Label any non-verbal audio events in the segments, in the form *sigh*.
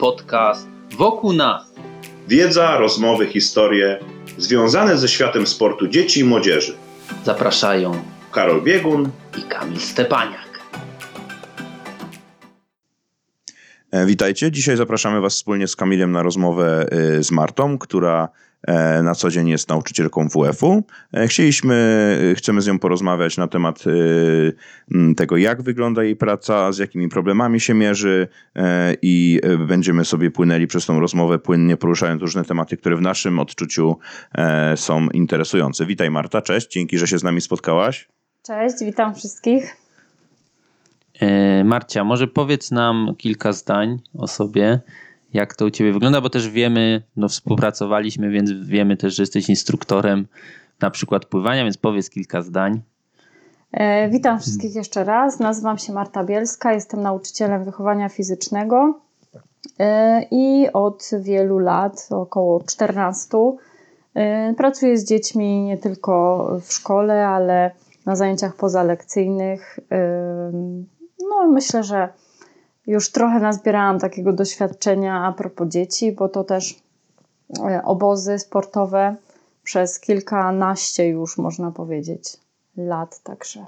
podcast Wokół nas. Wiedza, rozmowy, historie związane ze światem sportu dzieci i młodzieży. Zapraszają Karol Biegun i Kamil Stepaniak. E, Witajcie. Dzisiaj zapraszamy Was wspólnie z Kamilem na rozmowę y, z Martą, która e, na co dzień jest nauczycielką WF-u. E, Chcieliśmy, y, chcemy z nią porozmawiać na temat tego, jak wygląda jej praca, z jakimi problemami się mierzy e, i e, będziemy sobie płynęli przez tą rozmowę, płynnie poruszając różne tematy, które w naszym odczuciu e, są interesujące. Witaj Marta, cześć, dzięki, że się z nami spotkałaś. Cześć, witam wszystkich. E, Marcia, może powiedz nam kilka zdań o sobie, jak to u Ciebie wygląda, bo też wiemy, no współpracowaliśmy, więc wiemy też, że jesteś instruktorem na przykład pływania, więc powiedz kilka zdań. E, witam wszystkich jeszcze raz. Nazywam się Marta Bielska, jestem nauczycielem wychowania fizycznego e, i od wielu lat, około 14, e, pracuję z dziećmi nie tylko w szkole, ale na zajęciach pozalekcyjnych. No, myślę, że już trochę nazbierałam takiego doświadczenia a propos dzieci, bo to też e, obozy sportowe przez kilkanaście już można powiedzieć lat, także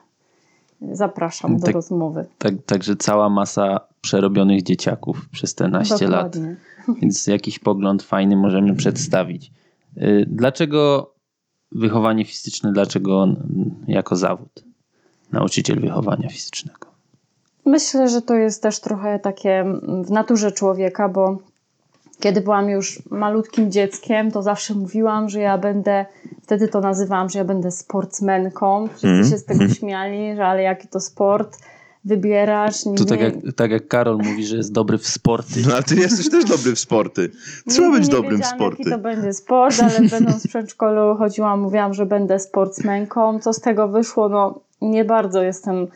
zapraszam do Tak. rozmowy. Tak, także cała masa przerobionych dzieciaków przez te naście lat. *laughs* Więc jakiś pogląd fajny możemy przedstawić. Y, Dlaczego wychowanie fizyczne, dlaczego jako zawód? Nauczyciel wychowania fizycznego. Myślę, że to jest też trochę takie mm, w naturze człowieka, bo kiedy byłam już malutkim dzieckiem, to zawsze mówiłam, że ja będę, wtedy to nazywałam, że ja będę sportsmenką. Wszyscy Mhm. się z tego śmiali, że ale jaki to sport wybierasz. Nie, To tak nie- jak, tak jak Karol mówi, że jest dobry w sporty. No ale ty jesteś też dobry w sporty. Trzeba Nigdy być nie dobrym w sporty. Jaki to będzie sport, ale będąc w przedszkolu chodziłam, mówiłam, że będę sportsmenką. Co z tego wyszło? No nie bardzo jestem,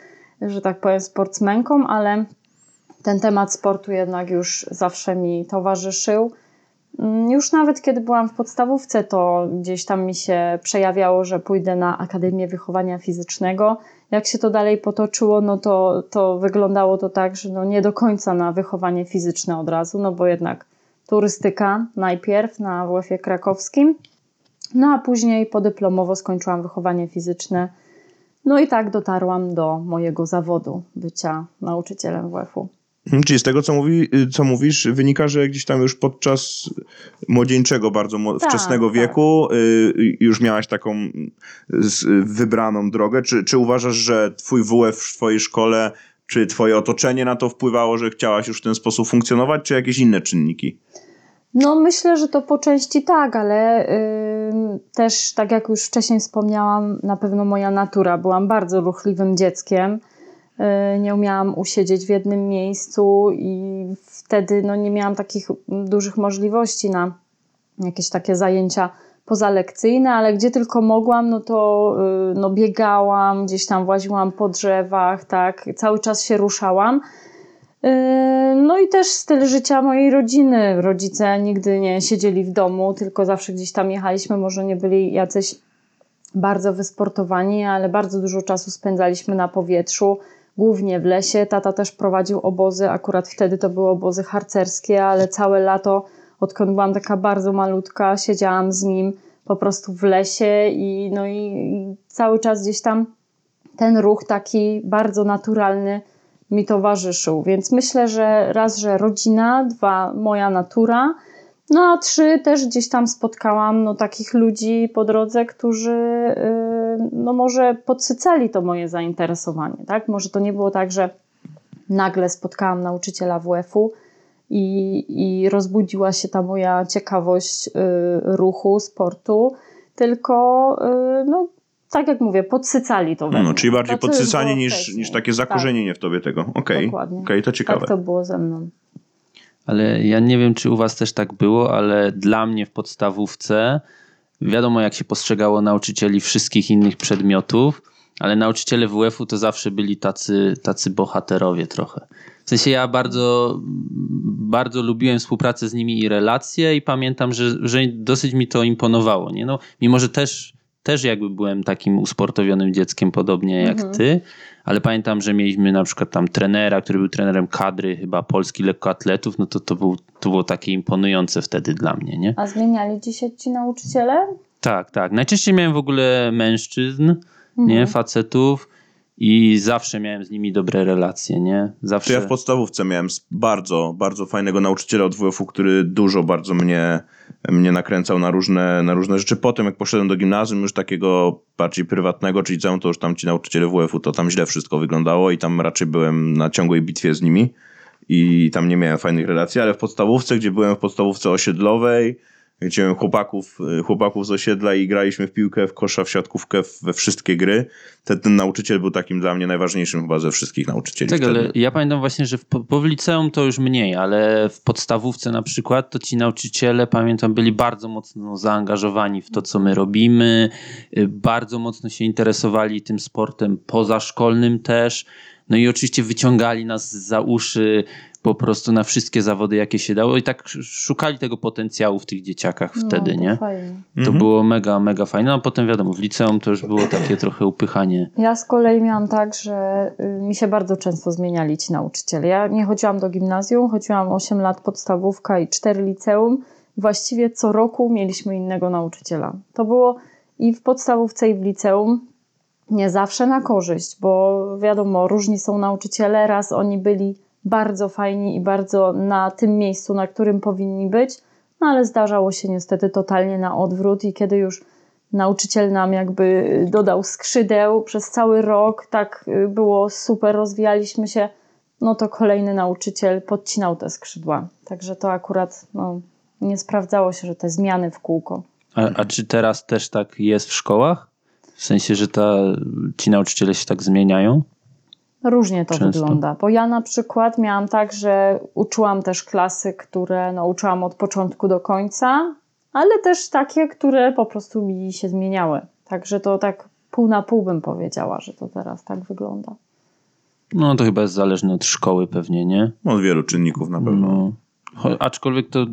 że tak powiem, sportsmenką, ale ten temat sportu jednak już zawsze mi towarzyszył. Mm, Już nawet kiedy byłam w podstawówce, to gdzieś tam mi się przejawiało, że pójdę na Akademię Wychowania Fizycznego. Jak się to dalej potoczyło, no to, to wyglądało to tak, że no nie do końca na wychowanie fizyczne od razu, no bo jednak turystyka najpierw na WF-ie krakowskim, no a później podyplomowo skończyłam wychowanie fizyczne. No i tak dotarłam do mojego zawodu bycia nauczycielem WF-u. Mhm, Czyli z tego, co, mówi, y, co mówisz, wynika, że gdzieś tam już podczas młodzieńczego, bardzo Tak, wczesnego tak. wieku y, już miałaś taką z, wybraną drogę. Czy, czy uważasz, że twój WF w twojej szkole, czy twoje otoczenie na to wpływało, że chciałaś już w ten sposób funkcjonować, czy jakieś inne czynniki? No, myślę, że to po części tak, ale też, tak jak już wcześniej wspomniałam, na pewno moja natura. Byłam bardzo ruchliwym dzieckiem. Yy, nie umiałam usiedzieć w jednym miejscu i wtedy no, nie miałam takich dużych możliwości na jakieś takie zajęcia pozalekcyjne, ale gdzie tylko mogłam, no to yy, no, biegałam, gdzieś tam właziłam po drzewach, tak, cały czas się ruszałam. Yy, No i też styl życia mojej rodziny. Rodzice nigdy nie siedzieli w domu, tylko zawsze gdzieś tam jechaliśmy. Może nie byli jacyś bardzo wysportowani, ale bardzo dużo czasu spędzaliśmy na powietrzu, głównie w lesie. Tata też prowadził obozy, akurat wtedy to były obozy harcerskie, ale całe lato, odkąd byłam taka bardzo malutka, siedziałam z nim po prostu w lesie i, no i, i cały czas gdzieś tam ten ruch taki bardzo naturalny mi towarzyszył. Więc myślę, że raz, że rodzina, dwa, moja natura, no a trzy, też gdzieś tam spotkałam no, takich ludzi po drodze, którzy yy, no może podsycali to moje zainteresowanie, tak? Może to nie było tak, że nagle spotkałam nauczyciela WF-u i, i rozbudziła się ta moja ciekawość yy, ruchu, sportu, tylko yy, no tak jak mówię, podsycali to we No, czyli bardziej już podsycanie niż, wcześniej. niż takie zakorzenienie w tobie tego. Okej, Dokładnie. okej, to ciekawe. Tak to było ze mną. Ale ja nie wiem, czy u was też tak było, ale dla mnie w podstawówce wiadomo, jak się postrzegało nauczycieli wszystkich innych przedmiotów, ale nauczyciele WF-u to zawsze byli tacy, tacy bohaterowie trochę. W sensie ja bardzo, bardzo lubiłem współpracę z nimi i relacje i pamiętam, że, że dosyć mi to imponowało. Nie? No, mimo, że też, też jakby byłem takim usportowionym dzieckiem, podobnie jak Mhm. ty, ale pamiętam, że mieliśmy na przykład tam trenera, który był trenerem kadry chyba Polski lekkoatletów, no to to, był, to było takie imponujące wtedy dla mnie, nie? A zmieniali dzisiaj ci nauczyciele? Tak, tak. Najczęściej miałem w ogóle mężczyzn, nie, Mhm. facetów i zawsze miałem z nimi dobre relacje, nie? To Zawsze. ja w podstawówce miałem bardzo, bardzo fajnego nauczyciela od WF-u, który dużo bardzo mnie, mnie nakręcał na różne, na różne rzeczy. Potem jak poszedłem do gimnazjum już takiego bardziej prywatnego, czyli liceum, to już tam ci nauczyciele WF-u, to tam źle wszystko wyglądało i tam raczej byłem na ciągłej bitwie z nimi i tam nie miałem fajnych relacji, ale w podstawówce, gdzie byłem w podstawówce osiedlowej, miałem chłopaków, y, chłopaków z osiedla i graliśmy w piłkę, w kosza, w siatkówkę, we wszystkie gry, ten, ten nauczyciel był takim dla mnie najważniejszym chyba ze wszystkich nauczycieli Tak, wtedy. ale ja pamiętam właśnie, że w, po, po w liceum to już mniej, ale w podstawówce na przykład to ci nauczyciele, pamiętam, byli bardzo mocno zaangażowani w to, co my robimy, y, bardzo mocno się interesowali tym sportem pozaszkolnym też, no i oczywiście wyciągali nas za uszy po prostu na wszystkie zawody, jakie się dało i tak sz- szukali tego potencjału w tych dzieciakach wtedy, no, to nie? Fajnie. To Mhm. było mega, mega fajne, a potem wiadomo, w liceum to już było *clears throat* takie trochę upychanie. Ja z kolei miałam tak, że y, mi się bardzo często zmieniali ci nauczyciele. Ja nie chodziłam do gimnazjum, chodziłam 8 lat podstawówka i 4 liceum. Właściwie co roku mieliśmy innego nauczyciela. To było i w podstawówce, i w liceum. Nie zawsze na korzyść, bo wiadomo, różni są nauczyciele. Raz oni byli bardzo fajni i bardzo na tym miejscu, na którym powinni być, no ale zdarzało się niestety totalnie na odwrót i kiedy już nauczyciel nam jakby dodał skrzydeł przez cały rok, tak y, było super, rozwijaliśmy się, no to kolejny nauczyciel podcinał te skrzydła. Także to akurat no, nie sprawdzało się, że te zmiany w kółko. A, a czy teraz też tak jest w szkołach? W sensie, że ta, ci nauczyciele się tak zmieniają? Różnie to Często. wygląda, bo ja na przykład miałam tak, że uczyłam też klasy, które no, uczyłam od początku do końca, ale też takie, które po prostu mi się zmieniały. Także to tak pół na pół bym powiedziała, że to teraz tak wygląda. No to chyba jest zależne od szkoły pewnie, nie? Od wielu czynników na pewno. No. Aczkolwiek to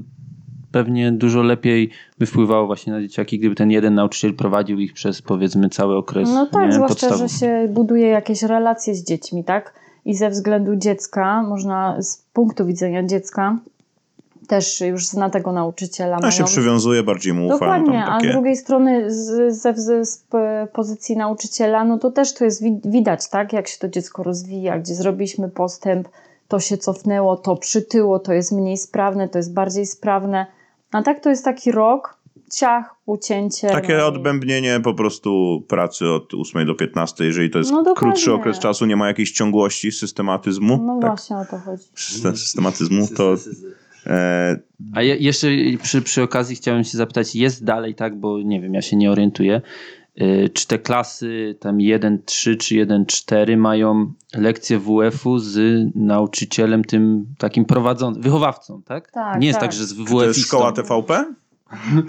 pewnie dużo lepiej by wpływało właśnie na dzieciaki, gdyby ten jeden nauczyciel prowadził ich przez powiedzmy cały okres No tak, nie? zwłaszcza, podstawowy. że się buduje jakieś relacje z dziećmi, tak? I ze względu dziecka, można z punktu widzenia dziecka, też już zna tego nauczyciela. A się przywiązuje, bardziej mu ufa. no Dokładnie, tam a z drugiej strony z, ze, z, z pozycji nauczyciela, no to też to jest wi- widać, tak? Jak się to dziecko rozwija, gdzie zrobiliśmy postęp, to się cofnęło, to przytyło, to jest mniej sprawne, to jest bardziej sprawne. A tak to jest taki rok, ciach, ucięcie. Takie no i- odbębnienie po prostu pracy od 8 do 15, jeżeli to jest No krótszy okres czasu, nie ma jakiejś ciągłości, systematyzmu. No tak, właśnie o to chodzi. syste- systematyzmu, to e, A je, jeszcze przy, przy okazji chciałem się zapytać, jest dalej tak, bo nie wiem, ja się nie orientuję, czy te klasy tam 1-3 czy 1-4 mają lekcje WF-u z nauczycielem tym takim prowadzącym, wychowawcą, tak? Tak, nie jest tak. tak, że z czy to jest szkoła TVP? *laughs*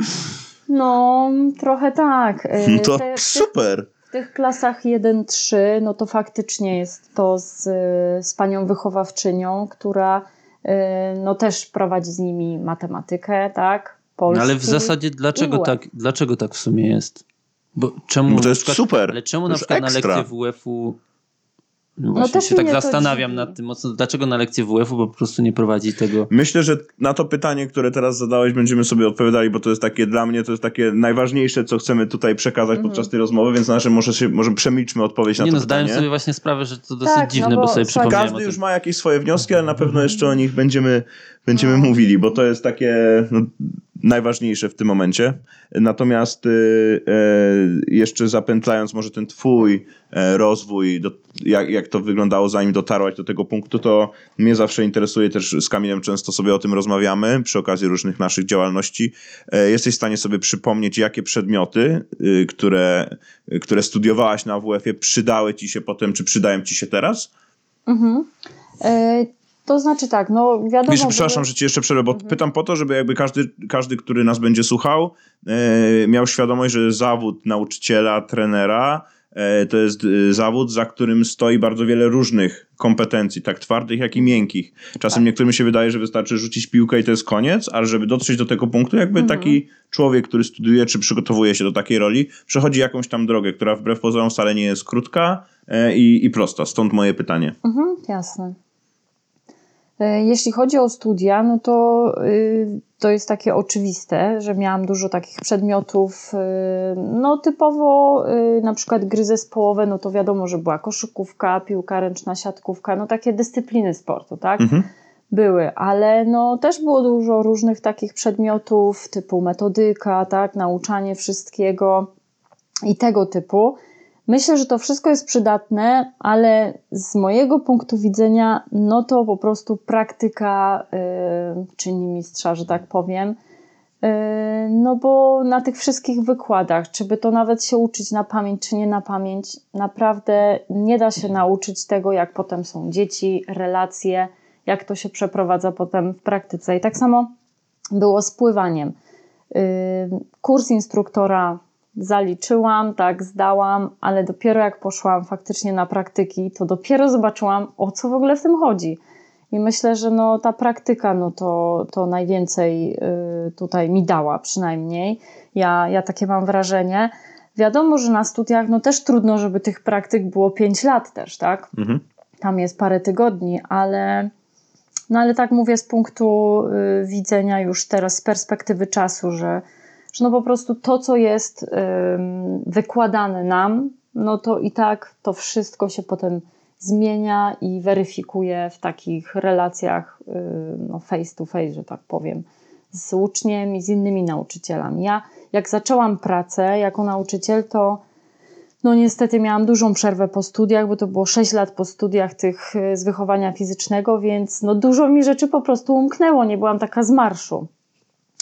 No, trochę tak. Y, No to te- super. W tych klasach 1-3, no to faktycznie jest to z, z panią wychowawczynią, która y, no też prowadzi z nimi matematykę, tak? Polski. No, ale w zasadzie dlaczego WF. tak, dlaczego tak w sumie jest? Bo czemu Bo to na jest przykład, super. Ale czemu na przykład na ekstra. lekcję WF-u no właśnie też się tak zastanawiam dziwi. nad tym mocno, dlaczego na lekcję WF-u po prostu nie prowadzi tego Myślę, że na to pytanie, które teraz zadałeś, będziemy sobie odpowiadali, bo to jest takie dla mnie, to jest takie najważniejsze, co chcemy tutaj przekazać Mhm. podczas tej rozmowy, więc nasze może, się, może przemilczmy odpowiedź na Nie to no, zdałem pytanie. sobie właśnie sprawę, że to dosyć Tak, no dziwne, bo bo sobie przypomniałem Każdy już ma jakieś swoje wnioski, ale na pewno jeszcze o nich będziemy, będziemy No. mówili, bo to jest takie no, najważniejsze w tym momencie. Natomiast y, y, jeszcze zapętlając może ten twój e, rozwój, jak, jak to wyglądało zanim dotarłaś do tego punktu, to mnie zawsze interesuje też z Kamilem często sobie o tym rozmawiamy przy okazji różnych naszych działalności. E, Jesteś w stanie sobie przypomnieć, jakie przedmioty, y, które, które studiowałaś na WF-ie, przydały ci się potem, czy przydają ci się teraz? Mhm. To znaczy tak, no wiadomo... Wiesz, przepraszam, że ci jeszcze przerwę, bo pytam po to, żeby jakby każdy, każdy który nas będzie słuchał, e, miał świadomość, że zawód nauczyciela, trenera e, to jest e, zawód, za którym stoi bardzo wiele różnych kompetencji, tak twardych, jak i miękkich. Czasem Tak. niektórym się wydaje, że wystarczy rzucić piłkę i to jest koniec, ale żeby dotrzeć do tego punktu, jakby Mhm. taki człowiek, który studiuje czy przygotowuje się do takiej roli, przechodzi jakąś tam drogę, która wbrew pozorom wcale nie jest krótka e, i, i prosta. Stąd moje pytanie. Mhm, jasne. E, Jeśli chodzi o studia, no to y, to jest takie oczywiste, że miałam dużo takich przedmiotów, y, no typowo y, na przykład gry zespołowe, no to wiadomo, że była koszykówka, piłka ręczna, siatkówka, no takie dyscypliny sportu, tak? Mhm. Były, ale no też było dużo różnych takich przedmiotów typu metodyka, tak, nauczanie wszystkiego i tego typu. Myślę, że to wszystko jest przydatne, ale z mojego punktu widzenia, no to po prostu praktyka y, czyni mistrza, że tak powiem. Y, no bo na tych wszystkich wykładach, czy by to nawet się uczyć na pamięć, czy nie na pamięć, naprawdę nie da się nauczyć tego, jak potem są dzieci, relacje, jak to się przeprowadza potem w praktyce. I tak samo było z pływaniem. Y, Kurs instruktora zaliczyłam, tak, zdałam, ale dopiero jak poszłam faktycznie na praktyki, to dopiero zobaczyłam, o co w ogóle w tym chodzi. I myślę, że no, ta praktyka no, to, to najwięcej y, tutaj mi dała przynajmniej. Ja, ja takie mam wrażenie. Wiadomo, że na studiach no, też trudno, żeby tych praktyk było 5 lat też, tak? Mhm. tam jest parę tygodni, ale, no ale tak mówię z punktu y, widzenia już teraz, z perspektywy czasu, że, że no po prostu to, co jest wykładane nam, no to i tak to wszystko się potem zmienia i weryfikuje w takich relacjach no face to face, że tak powiem, z uczniem i z innymi nauczycielami. Ja jak zaczęłam pracę jako nauczyciel, to no niestety miałam dużą przerwę po studiach, bo to było 6 lat po studiach tych y, z wychowania fizycznego, więc no dużo mi rzeczy po prostu umknęło, nie byłam taka z marszu.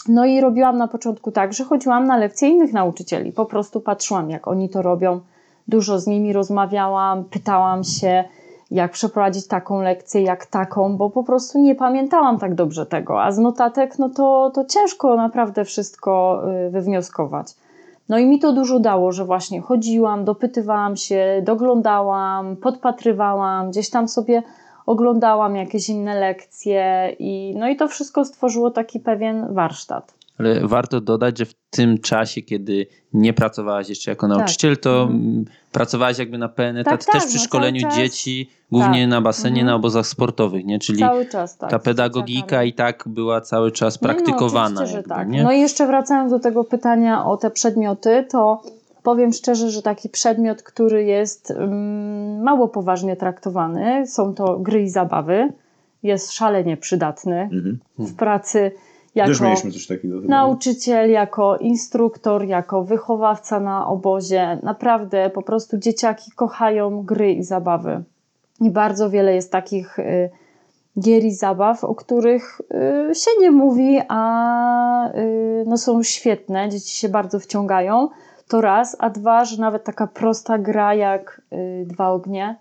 No i robiłam na początku tak, że chodziłam na lekcje innych nauczycieli, po prostu patrzyłam jak oni to robią, dużo z nimi rozmawiałam, pytałam się jak przeprowadzić taką lekcję, jak taką, bo po prostu nie pamiętałam tak dobrze tego, a z notatek no to, to ciężko naprawdę wszystko y, wywnioskować. No i mi to dużo dało, że właśnie chodziłam, dopytywałam się, doglądałam, podpatrywałam, gdzieś tam sobie oglądałam jakieś inne lekcje i no i to wszystko stworzyło taki pewien warsztat. Ale warto dodać, że w tym czasie, kiedy nie pracowałaś jeszcze jako nauczyciel, to Mhm. pracowałaś jakby na pełen etat Tak, tak, też przy no szkoleniu cały czas. dzieci, głównie Tak. na basenie, Mhm. na obozach sportowych, nie? Czyli Cały czas tak. ta pedagogika i tak była cały czas praktykowana. No, że jakby, tak. nie? No i jeszcze wracając do tego pytania o te przedmioty, to powiem szczerze, że taki przedmiot, który jest mm, mało poważnie traktowany, są to gry i zabawy, jest szalenie przydatny Mhm. w pracy jako nauczyciel, jako instruktor, jako wychowawca na obozie. Naprawdę po prostu dzieciaki kochają gry i zabawy. I bardzo wiele jest takich y, gier i zabaw, o których y, się nie mówi, a y, no są świetne. Dzieci się bardzo wciągają. To raz, a dwa, że nawet taka prosta gra jak y, Dwa Ognie,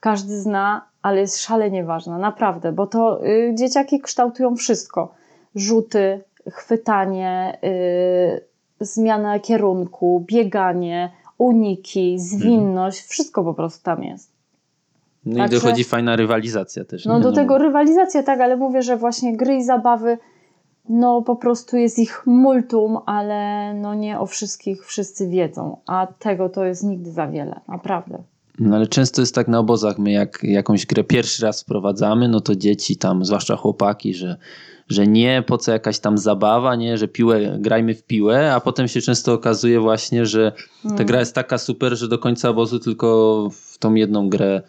każdy zna, ale jest szalenie ważna, naprawdę, bo to y, dzieciaki kształtują wszystko. Rzuty, chwytanie, y, zmiana kierunku, bieganie, uniki, zwinność, wszystko po prostu tam jest. No i Także- dochodzi fajna rywalizacja też. No nie? do tego rywalizacja, tak, ale mówię, że właśnie gry i zabawy, no po prostu jest ich multum, ale no nie o wszystkich wszyscy wiedzą, a tego to jest nigdy za wiele, naprawdę. No ale często jest tak na obozach, my jak jakąś grę pierwszy raz wprowadzamy, no to dzieci tam, zwłaszcza chłopaki, że, że nie, po co jakaś tam zabawa, nie, że piłę, grajmy w piłę, a potem się często okazuje właśnie, że ta Mm. gra jest taka super, że do końca obozu tylko w tą jedną grę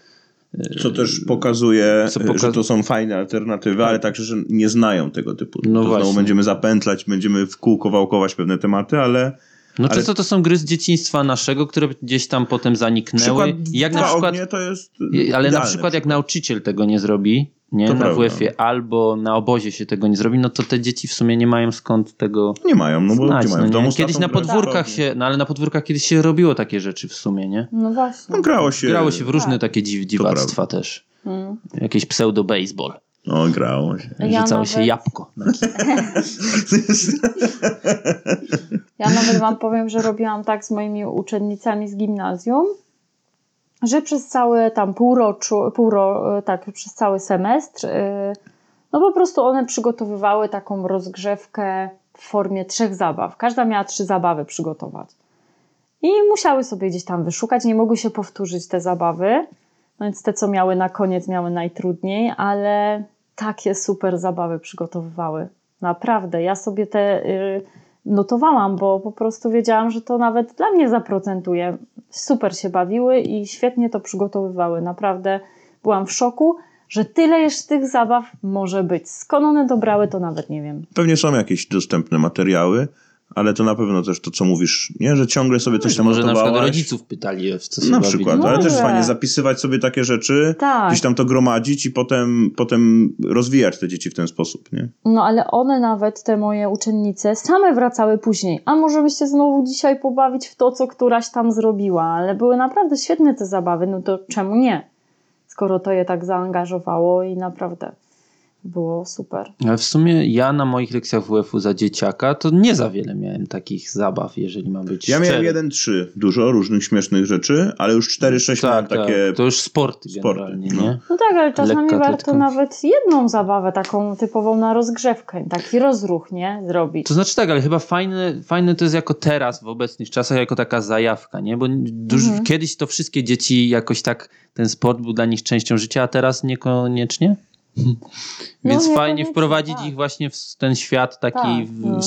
Co też pokazuje, że to są fajne alternatywy, ale także, że nie znają tego typu. No to znowu właśnie. będziemy zapętlać, będziemy w kółko wałkować pewne tematy, ale No Ale- często to są gry z dzieciństwa naszego, które gdzieś tam potem zaniknęły. przykład jak na przykład, ognie to jest ale na przykład jak nauczyciel tego nie zrobi, nie, To na. WF-ie, albo na obozie się tego nie zrobi, no to te dzieci w sumie nie mają skąd tego Nie mają, no bo znać. mają? No W domu nie? z Kiedyś na podwórkach się, no ale na podwórkach kiedyś się robiło takie rzeczy w sumie, nie? No właśnie. No, grało się. Grało się w różne tak. takie dziw, dziwactwa też. Mm. Jakieś pseudo-baseball. No, grało się. Ja Rzucało się jabłko. Ja nawet wam powiem, że robiłam tak z moimi uczennicami z gimnazjum, że przez całe tam półroczu, półro, y, tak, przez cały semestr, y, no po prostu one przygotowywały taką rozgrzewkę w formie trzech zabaw. Każda miała trzy zabawy przygotować. I musiały sobie gdzieś tam wyszukać, nie mogły się powtórzyć te zabawy. No więc te, co miały na koniec, miały najtrudniej, ale takie super zabawy przygotowywały. Naprawdę. Ja sobie te y, notowałam, bo po prostu wiedziałam, że to nawet dla mnie zaprocentuje. Super się bawiły i świetnie to przygotowywały. Naprawdę byłam w szoku, że tyle jeszcze tych zabaw może być. Skąd one dobrały, to nawet nie wiem. Pewnie są jakieś dostępne materiały, ale to na pewno też to, co mówisz, nie? Że ciągle sobie coś tam Może na przykład rodziców pytali, w co się Na przykład, ale też fajnie zapisywać sobie takie rzeczy, Tak. gdzieś tam to gromadzić i potem, potem rozwijać te dzieci w ten sposób, nie? No ale one nawet, te moje uczennice, same wracały później. A może byście znowu dzisiaj pobawić w to, co któraś tam zrobiła. Ale były naprawdę świetne te zabawy, no to czemu nie? Skoro to je tak zaangażowało i naprawdę było super. Ale w sumie ja na moich lekcjach WF-u za dzieciaka to nie za wiele miałem takich zabaw, jeżeli mam być Ja szczery. miałem jeden, trzy, dużo różnych śmiesznych rzeczy, ale już cztery, sześć miałem tak, takie... tak, to już sporty, sporty, generalnie, no. nie? No tak, ale czasami Lekka warto nawet jedną zabawę taką typową na rozgrzewkę, taki rozruch, nie? Zrobić. To znaczy tak, ale chyba fajne, fajne to jest jako teraz, w obecnych czasach, jako taka zajawka, nie? Bo duż, Mhm. kiedyś to wszystkie dzieci jakoś tak, ten sport był dla nich częścią życia, a teraz niekoniecznie. Więc fajnie niekoniecznie, wprowadzić tak. ich właśnie w ten świat taki Tak, w, no.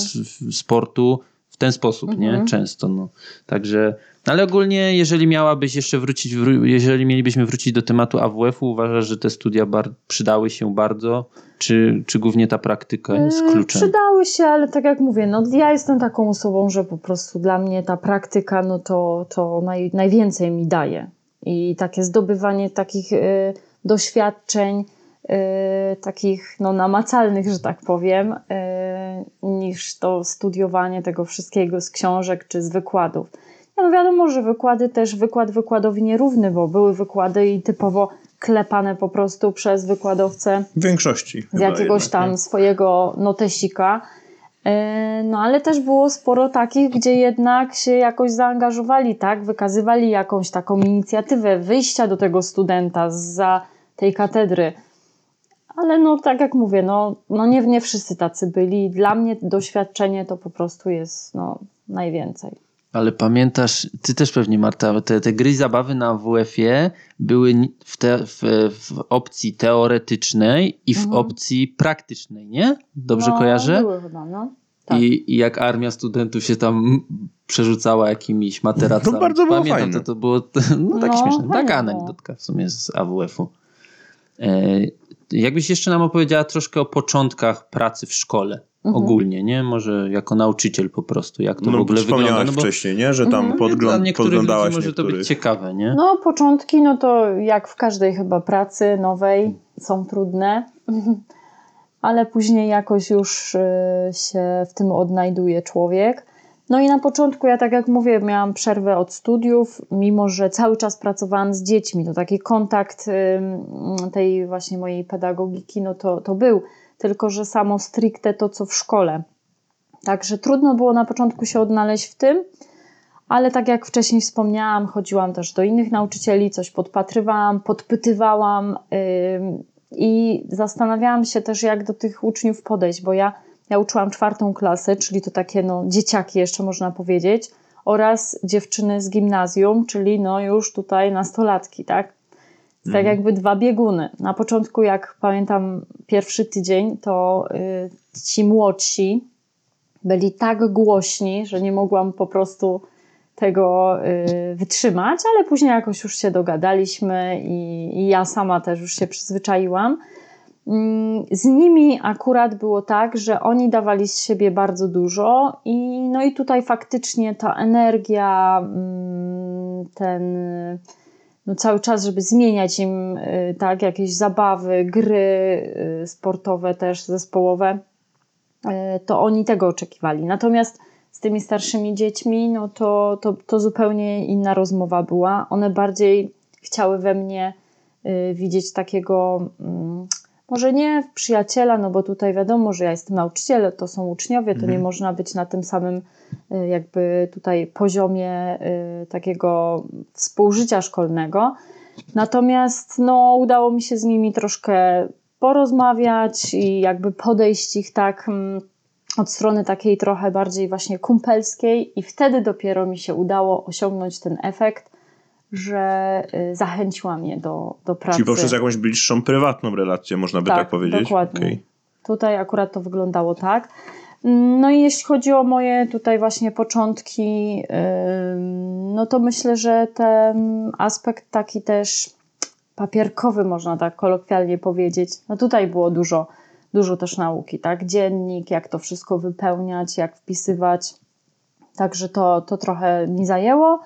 w sportu w ten sposób, nie? Mhm. Często, no. Także, no ale ogólnie, jeżeli miałabyś jeszcze wrócić, wró- jeżeli mielibyśmy wrócić do tematu AWF-u, uważasz, że te studia przydały się bardzo, czy, czy głównie ta praktyka jest Yy, kluczem? Przydały się, ale tak jak mówię, no ja jestem taką osobą, że po prostu dla mnie ta praktyka, no to, to naj, najwięcej mi daje. I takie zdobywanie takich y, doświadczeń, takich no, namacalnych, że tak powiem, y, niż to studiowanie tego wszystkiego z książek czy z wykładów. No wiadomo, że wykłady też, wykład wykładowi nierówny, bo były wykłady i typowo klepane po prostu przez wykładowcę W większości z jakiegoś tam nie? swojego notesika. Yy, No ale też było sporo takich, gdzie jednak się jakoś zaangażowali, tak? Wykazywali jakąś taką inicjatywę wyjścia do tego studenta za tej katedry. Ale no tak jak mówię, no, no nie, nie wszyscy tacy byli. Dla mnie doświadczenie to po prostu jest no, najwięcej. Ale pamiętasz, ty też pewnie Marta, te, te gry i zabawy na WF-ie były w, te, w, w opcji teoretycznej i w Mhm. opcji praktycznej, nie? Dobrze no, kojarzę? Były chyba, no. Tak. I, I jak armia studentów się tam przerzucała jakimiś *laughs* materacami. To bardzo było Pamiętam, fajne. to, to było no, *laughs* takie No, śmieszne. fajnie Taka anegdotka w sumie z AWF-u. E, jakbyś jeszcze nam opowiedziała troszkę o początkach pracy w szkole. Mhm. Ogólnie, nie? Może jako nauczyciel po prostu, jak to w No, ogóle wygląda. wspomniałaś No bo wcześniej, nie? Że tam Mhm. dla podgląd, niektórych ludzi podglądałaś może to być niektórych. ciekawe, nie? No, początki, no to jak w każdej chyba pracy nowej, są trudne, *laughs* ale później jakoś już y, się w tym odnajduje człowiek. No i na początku, ja tak jak mówię, miałam przerwę od studiów, mimo że cały czas pracowałam z dziećmi, to taki kontakt tej właśnie mojej pedagogiki, no to, to był, tylko że samo stricte to, co w szkole. Także trudno było na początku się odnaleźć w tym, ale tak jak wcześniej wspomniałam, chodziłam też do innych nauczycieli, coś podpatrywałam, podpytywałam ym, i zastanawiałam się też, jak do tych uczniów podejść, bo ja, ja uczyłam czwartą klasę, czyli to takie no, dzieciaki jeszcze można powiedzieć, oraz dziewczyny z gimnazjum, czyli no już tutaj nastolatki, tak? Tak Mhm. jakby dwa bieguny. Na początku, jak pamiętam pierwszy tydzień, to y, ci młodsi byli tak głośni, że nie mogłam po prostu tego y, wytrzymać, ale później jakoś już się dogadaliśmy i, i ja sama też już się przyzwyczaiłam. Mm, Z nimi akurat było tak, że oni dawali z siebie bardzo dużo i no i tutaj faktycznie ta energia, mm, ten no cały czas, żeby zmieniać im y, tak jakieś zabawy, gry y, sportowe też zespołowe, y, to oni tego oczekiwali. Natomiast z tymi starszymi dziećmi, no to, to, to zupełnie inna rozmowa była. One bardziej chciały we mnie widzieć takiego, mm, może nie w przyjaciela, no bo tutaj wiadomo, że ja jestem nauczycielem, to są uczniowie, to Mhm. nie można być na tym samym y, jakby tutaj poziomie y, takiego współżycia szkolnego. Natomiast no, udało mi się z nimi troszkę porozmawiać i jakby podejść ich tak mm, od strony takiej trochę bardziej właśnie kumpelskiej i wtedy dopiero mi się udało osiągnąć ten efekt, że y, zachęciłam je do, do pracy. Czyli poprzez jakąś bliższą, prywatną relację, można by tak, Tak, powiedzieć? dokładnie. Okej. Tutaj akurat to wyglądało tak. No i jeśli chodzi o moje tutaj właśnie początki, no to myślę, że ten aspekt taki też papierkowy, można tak kolokwialnie powiedzieć, no tutaj było dużo, dużo też nauki, tak? Dziennik, jak to wszystko wypełniać, jak wpisywać. Także to, to trochę mi zajęło.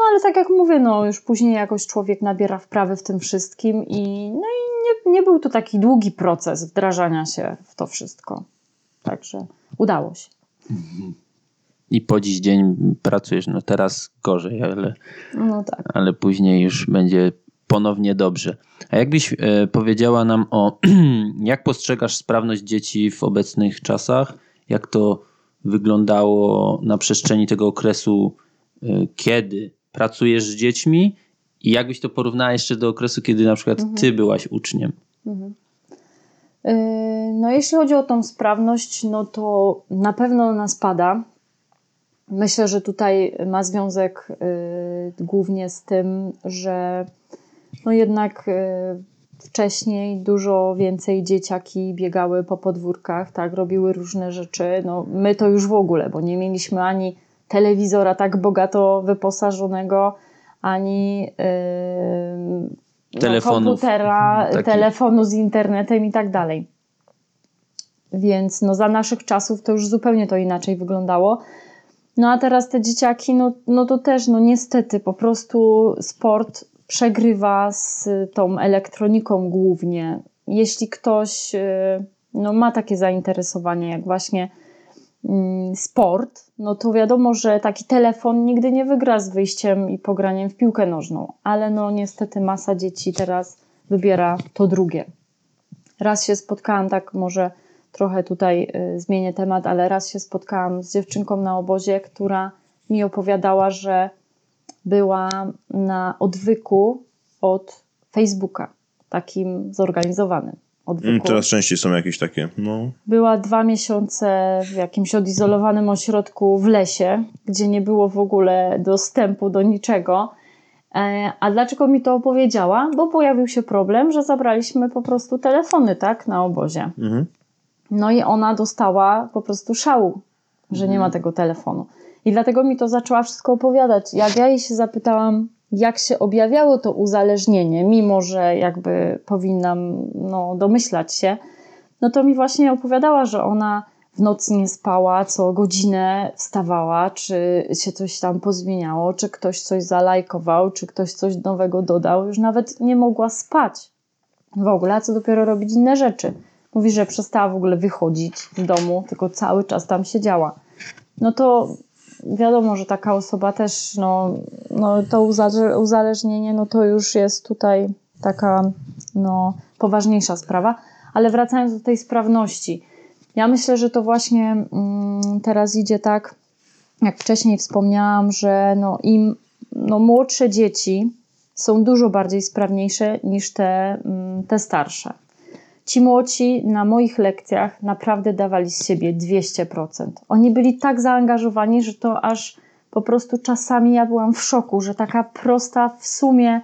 No ale tak jak mówię, no już później jakoś człowiek nabiera wprawy w tym wszystkim i no i nie, nie był to taki długi proces wdrażania się w to wszystko. Także udało się. I po dziś dzień pracujesz, no teraz gorzej, ale, No tak. ale później już będzie ponownie dobrze. A jakbyś e, powiedziała nam o, *clears throat* jak postrzegasz sprawność dzieci w obecnych czasach? Jak to wyglądało na przestrzeni tego okresu, e, kiedy pracujesz z dziećmi? I jakbyś to porównała jeszcze do okresu, kiedy na przykład ty byłaś uczniem? Yy, No, jeśli chodzi o tą sprawność, no to na pewno ona spada. Myślę, że tutaj ma związek yy, głównie z tym, że no jednak yy, wcześniej dużo więcej dzieciaki biegały po podwórkach, tak, robiły różne rzeczy. No, my to już w ogóle, bo nie mieliśmy ani telewizora tak bogato wyposażonego, ani yy, no, komputera, takich. telefonu z internetem i tak dalej. Więc no, za naszych czasów to już zupełnie to inaczej wyglądało. No a teraz te dzieciaki, no, no to też, no niestety, po prostu sport przegrywa z tą elektroniką głównie. Jeśli ktoś y, no, ma takie zainteresowanie, jak właśnie mm, sport, no to wiadomo, że taki telefon nigdy nie wygra z wyjściem i pograniem w piłkę nożną, ale no niestety masa dzieci teraz wybiera to drugie. Raz się spotkałam, tak może trochę tutaj y, zmienię temat, ale raz się spotkałam z dziewczynką na obozie, która mi opowiadała, że była na odwyku od Facebooka, takim zorganizowanym odwyku. Mm, Teraz częściej są jakieś takie, no... Była dwa miesiące w jakimś odizolowanym ośrodku w lesie, gdzie nie było w ogóle dostępu do niczego. E, A dlaczego mi to opowiedziała? Bo pojawił się problem, że zabraliśmy po prostu telefony, tak, na obozie. Mhm. No i ona dostała po prostu szału, że nie ma tego telefonu. I dlatego mi to zaczęła wszystko opowiadać. Jak ja jej się zapytałam, jak się objawiało to uzależnienie, mimo że jakby powinnam no, domyślać się, no to mi właśnie opowiadała, że ona w nocy nie spała, co godzinę wstawała, czy się coś tam pozmieniało, czy ktoś coś zalajkował, czy ktoś coś nowego dodał. Już nawet nie mogła spać w ogóle, a co dopiero robić inne rzeczy. Mówi, że przestała w ogóle wychodzić z domu, tylko cały czas tam siedziała. No to wiadomo, że taka osoba też, no, no to uza- uzależnienie, no to już jest tutaj taka, no, poważniejsza sprawa. Ale wracając do tej sprawności, ja myślę, że to właśnie mm, teraz idzie tak, jak wcześniej wspomniałam, że no, im no, młodsze dzieci są dużo bardziej sprawniejsze niż te, mm, te starsze. Ci młodzi na moich lekcjach naprawdę dawali z siebie 200%. Oni byli tak zaangażowani, że to aż po prostu czasami ja byłam w szoku, że taka prosta w sumie,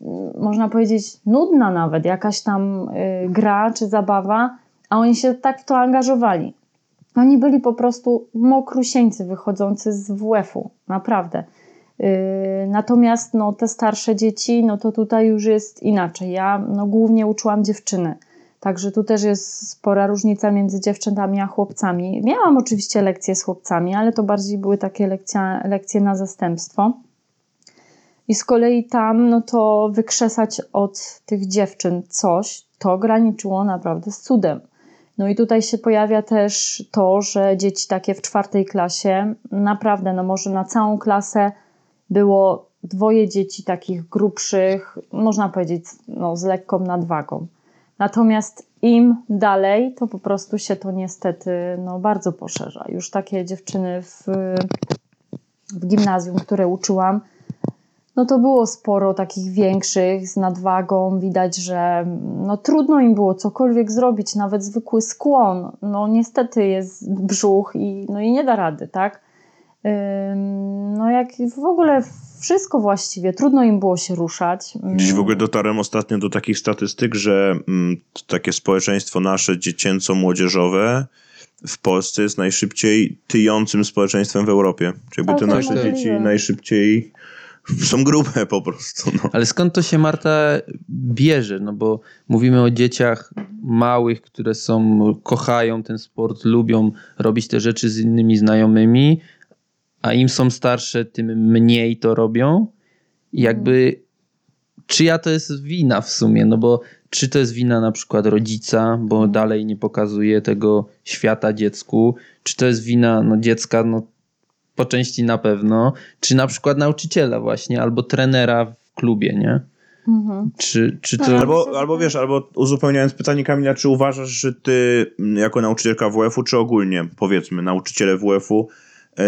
mm, można powiedzieć, nudna nawet jakaś tam y, gra czy zabawa, a oni się tak w to angażowali. Oni byli po prostu mokrusieńcy wychodzący z WF-u, naprawdę. Yy, Natomiast no, te starsze dzieci, no to tutaj już jest inaczej. Ja no, głównie uczyłam dziewczyny, także tu też jest spora różnica między dziewczętami a chłopcami. Miałam oczywiście lekcje z chłopcami, ale to bardziej były takie lekcja, lekcje na zastępstwo. I z kolei tam, no to wykrzesać od tych dziewczyn coś, to graniczyło naprawdę z cudem. No i tutaj się pojawia też to, że dzieci takie w czwartej klasie, naprawdę, no może na całą klasę było dwoje dzieci takich grubszych, można powiedzieć, no, z lekką nadwagą. Natomiast im dalej, to po prostu się to niestety no, bardzo poszerza. Już takie dziewczyny w, w gimnazjum, które uczyłam, no to było sporo takich większych z nadwagą. Widać, że no, trudno im było cokolwiek zrobić, nawet zwykły skłon. No niestety jest brzuch i, no, i nie da rady, tak? No jak w ogóle wszystko właściwie, trudno im było się ruszać. Gdzieś w ogóle dotarłem ostatnio do takich statystyk, że mm, takie społeczeństwo nasze dziecięco-młodzieżowe w Polsce jest najszybciej tyjącym społeczeństwem w Europie. Czyli jakby te nasze możliwe. dzieci najszybciej *laughs* są grube po prostu. No. Ale skąd to się Marta bierze? No bo mówimy o dzieciach małych, które są, kochają ten sport, lubią robić te rzeczy z innymi znajomymi, a im są starsze, tym mniej to robią. I jakby czyja to jest wina w sumie? No bo czy to jest wina na przykład rodzica, bo dalej nie pokazuje tego świata dziecku, czy to jest wina no, dziecka, no po części na pewno, czy na przykład nauczyciela właśnie, albo trenera w klubie, nie? Mhm. Czy, czy to... No, Albo, albo tak. wiesz, albo uzupełniając pytanie Kamila, czy uważasz, że ty mm, jako nauczycielka WF-u, czy ogólnie powiedzmy nauczyciele WF-u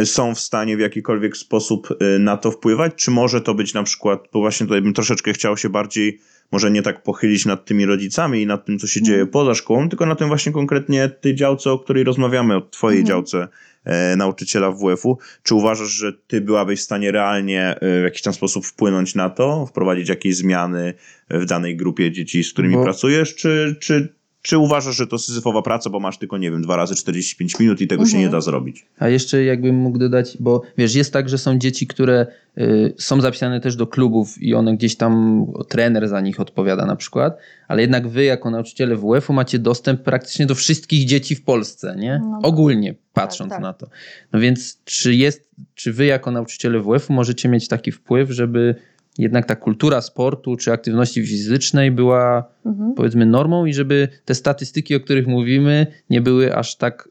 są w stanie w jakikolwiek sposób e, na to wpływać, czy może to być na przykład, bo właśnie tutaj bym troszeczkę chciał się bardziej, może nie tak pochylić nad tymi rodzicami i nad tym, co się dzieje poza szkołą, tylko na tym właśnie konkretnie tej działce, o której rozmawiamy, o twojej działce e, nauczyciela WF-u. Czy uważasz, że ty byłabyś w stanie realnie e, w jakiś tam sposób wpłynąć na to, wprowadzić jakieś zmiany w danej grupie dzieci, z którymi Bo- pracujesz, czy, czy, czy uważasz, że to syzyfowa praca, bo masz tylko, nie wiem, dwa razy 45 minut i tego się nie da zrobić? A jeszcze jakbym mógł dodać, bo wiesz, jest tak, że są dzieci, które y, są zapisane też do klubów i one gdzieś tam, trener za nich odpowiada na przykład, ale jednak wy jako nauczyciele WF-u macie dostęp praktycznie do wszystkich dzieci w Polsce, nie? No. Ogólnie patrząc tak. na to. No więc czy jest, czy wy jako nauczyciele WF-u możecie mieć taki wpływ, żeby jednak ta kultura sportu czy aktywności fizycznej była Mhm. powiedzmy normą i żeby te statystyki, o których mówimy, nie były aż tak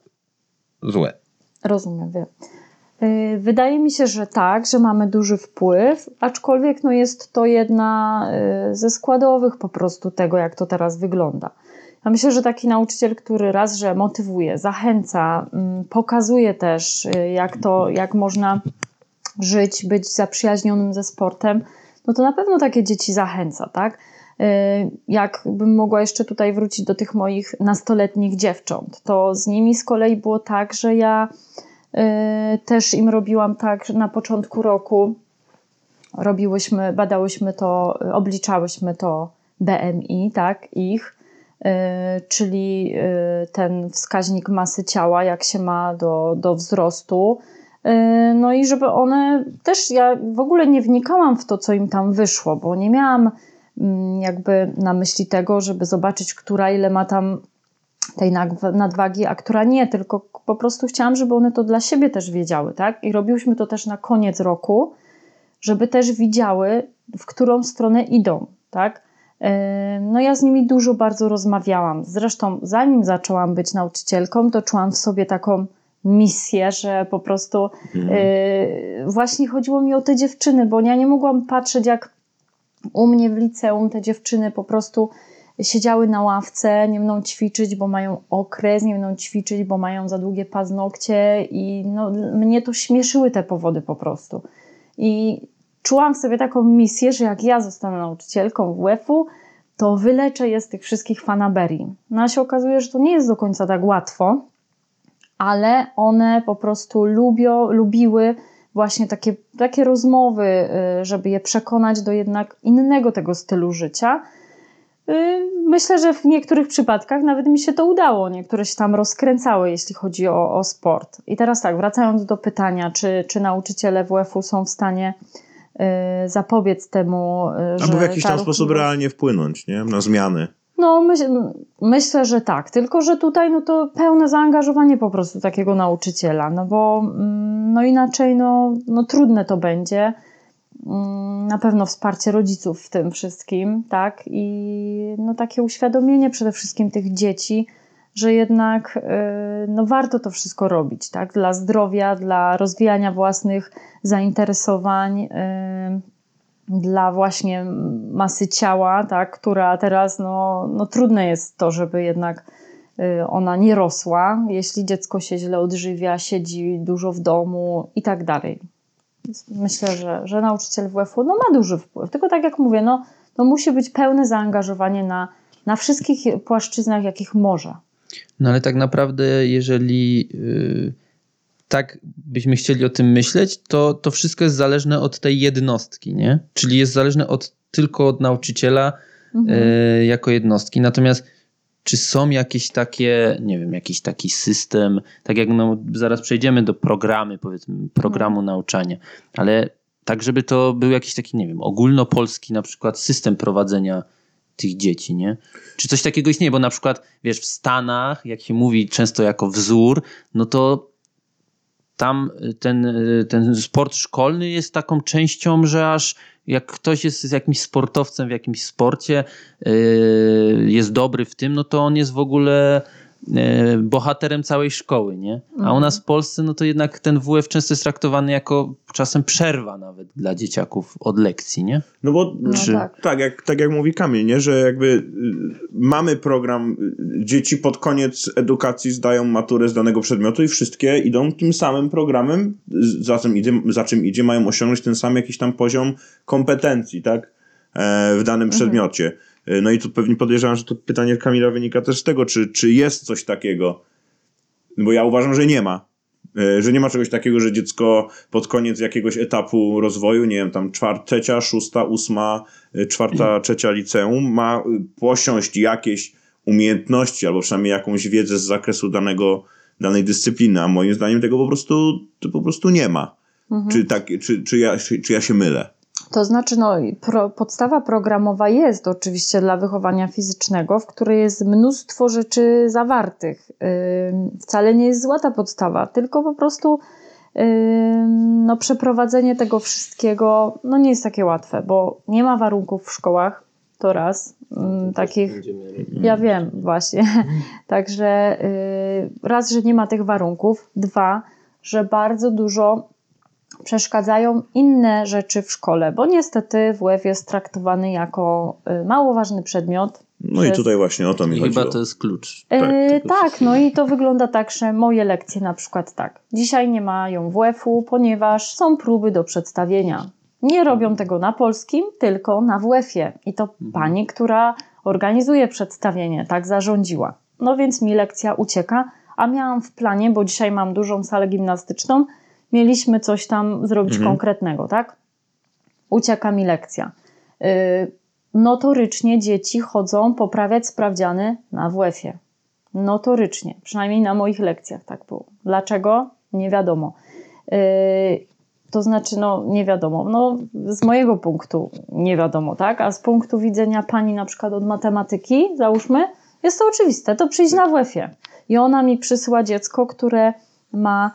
złe. Rozumiem. Wiem. Y, Wydaje mi się, że tak, że mamy duży wpływ, aczkolwiek no jest to jedna y, ze składowych po prostu tego, jak to teraz wygląda. Ja myślę, że taki nauczyciel, który raz, że motywuje, zachęca, mm, pokazuje też, y, jak to, jak można żyć, być zaprzyjaźnionym ze sportem, no to na pewno takie dzieci zachęca, tak? Y, Jakbym mogła jeszcze tutaj wrócić do tych moich nastoletnich dziewcząt, to z nimi z kolei było tak, że ja y, też im robiłam tak na początku roku. Robiłyśmy, badałyśmy to, obliczałyśmy to BMI, tak, ich, y, czyli ten wskaźnik masy ciała, jak się ma do, do wzrostu. Y, No i żeby one też, ja w ogóle nie wnikałam w to, co im tam wyszło, bo nie miałam mm, jakby na myśli tego, żeby zobaczyć, która ile ma tam tej nadwagi, a która nie, tylko po prostu chciałam, żeby one to dla siebie też wiedziały, tak? I robiłyśmy to też na koniec roku, żeby też widziały, w którą stronę idą, tak? Yy, No ja z nimi dużo bardzo rozmawiałam. Zresztą zanim zaczęłam być nauczycielką, to czułam w sobie taką misję, że po prostu yy, właśnie chodziło mi o te dziewczyny, bo ja nie mogłam patrzeć jak u mnie w liceum te dziewczyny po prostu siedziały na ławce, nie będą ćwiczyć, bo mają okres, nie będą ćwiczyć, bo mają za długie paznokcie i no, mnie to śmieszyły te powody po prostu. I czułam w sobie taką misję, że jak ja zostanę nauczycielką WF-u, to wyleczę je z tych wszystkich fanaberii. No a się okazuje, że to nie jest do końca tak łatwo, ale one po prostu lubią, lubiły właśnie takie, takie rozmowy, y, żeby je przekonać do jednak innego tego stylu życia. Y, Myślę, że w niektórych przypadkach nawet mi się to udało. Niektóre się tam rozkręcały, jeśli chodzi o, o sport. I teraz tak, wracając do pytania, czy, czy nauczyciele WF-u są w stanie y, zapobiec temu, że Albo w jakiś ta tam sposób realnie wpłynąć, nie? Na zmiany. No, myśl, myślę, że tak. Tylko, że tutaj no to pełne zaangażowanie po prostu takiego nauczyciela, no bo mm, no inaczej no, no trudne to będzie. Mm, Na pewno wsparcie rodziców w tym wszystkim, tak? I no takie uświadomienie przede wszystkim tych dzieci, że jednak y, no warto to wszystko robić, tak? Dla zdrowia, dla rozwijania własnych zainteresowań. Dla właśnie masy ciała, tak, która teraz no, no trudne jest to, żeby jednak y, ona nie rosła, jeśli dziecko się źle odżywia, siedzi dużo w domu i tak dalej. Myślę, że, że nauczyciel WF-u no, ma duży wpływ. Tylko tak jak mówię, no, no musi być pełne zaangażowanie na, na wszystkich płaszczyznach, jakich może. No ale tak naprawdę, jeżeli yy, tak byśmy chcieli o tym myśleć, to, to wszystko jest zależne od tej jednostki, nie? Czyli jest zależne od, tylko od nauczyciela Mhm. yy, jako jednostki. Natomiast czy są jakieś takie, nie wiem, jakiś taki system, tak jak no, zaraz przejdziemy do programy, powiedzmy, programu nauczania, ale tak, żeby to był jakiś taki, nie wiem, ogólnopolski na przykład system prowadzenia tych dzieci, nie? Czy coś takiego istnieje? Bo na przykład, wiesz, w Stanach, jak się mówi często jako wzór, no to tam y, ten, y, ten sport szkolny jest taką częścią, że aż jak ktoś jest jakimś sportowcem w jakimś sporcie, y, jest dobry w tym, no to on jest w ogóle bohaterem całej szkoły, nie? A u nas w Polsce, no to jednak ten WF często jest traktowany jako czasem przerwa nawet dla dzieciaków od lekcji, nie? No bo No czy, tak. tak. jak, tak jak mówi Kamil, nie? że jakby y, mamy program, y, dzieci pod koniec edukacji zdają maturę z danego przedmiotu i wszystkie idą tym samym programem, za czym idzie, za czym idzie mają osiągnąć ten sam jakiś tam poziom kompetencji, tak? E, w danym przedmiocie. E, No i tu pewnie podejrzewam, że to pytanie Kamila wynika też z tego, czy, czy jest coś takiego. Bo ja uważam, że nie ma. E, Że nie ma czegoś takiego, że dziecko pod koniec jakiegoś etapu rozwoju, nie wiem, tam czwar- trzecia, szósta, ósma, e, czwarta, trzecia liceum, ma posiąść jakieś umiejętności albo przynajmniej jakąś wiedzę z zakresu danego, danej dyscypliny, a moim zdaniem tego po prostu, to po prostu nie ma. Czy, tak, czy, czy, ja, czy, czy ja się mylę? To znaczy, no, pro, podstawa programowa jest oczywiście dla wychowania fizycznego, w której jest mnóstwo rzeczy zawartych. Ym, wcale nie jest zła ta podstawa, tylko po prostu ym, no, przeprowadzenie tego wszystkiego no, nie jest takie łatwe, bo nie ma warunków w szkołach, to raz, ym, takich ja wiem, właśnie. *laughs* Także y, raz, że nie ma tych warunków, dwa, że bardzo dużo przeszkadzają inne rzeczy w szkole, bo niestety WF jest traktowany jako y, mało ważny przedmiot. No i tutaj właśnie o to mi I chodziło. chyba to jest klucz. E, Tak, tego tak, no i to wygląda tak, że moje lekcje na przykład tak. Dzisiaj nie mają WF-u, ponieważ są próby do przedstawienia. Nie robią tego na polskim, tylko na WF-ie. I to pani, która organizuje przedstawienie, tak zarządziła. No więc mi lekcja ucieka, a miałam w planie, bo dzisiaj mam dużą salę gimnastyczną, mieliśmy coś tam zrobić Mhm. konkretnego, tak? Ucieka mi lekcja. Y, notorycznie dzieci chodzą poprawiać sprawdziany na WF-ie. Notorycznie, przynajmniej na moich lekcjach tak było. Dlaczego? Nie wiadomo. Yy, to znaczy, no nie wiadomo. No, z mojego punktu nie wiadomo, tak? A z punktu widzenia pani na przykład od matematyki, załóżmy, jest to oczywiste. To przyjść na WF-ie. I ona mi przysyła dziecko, które ma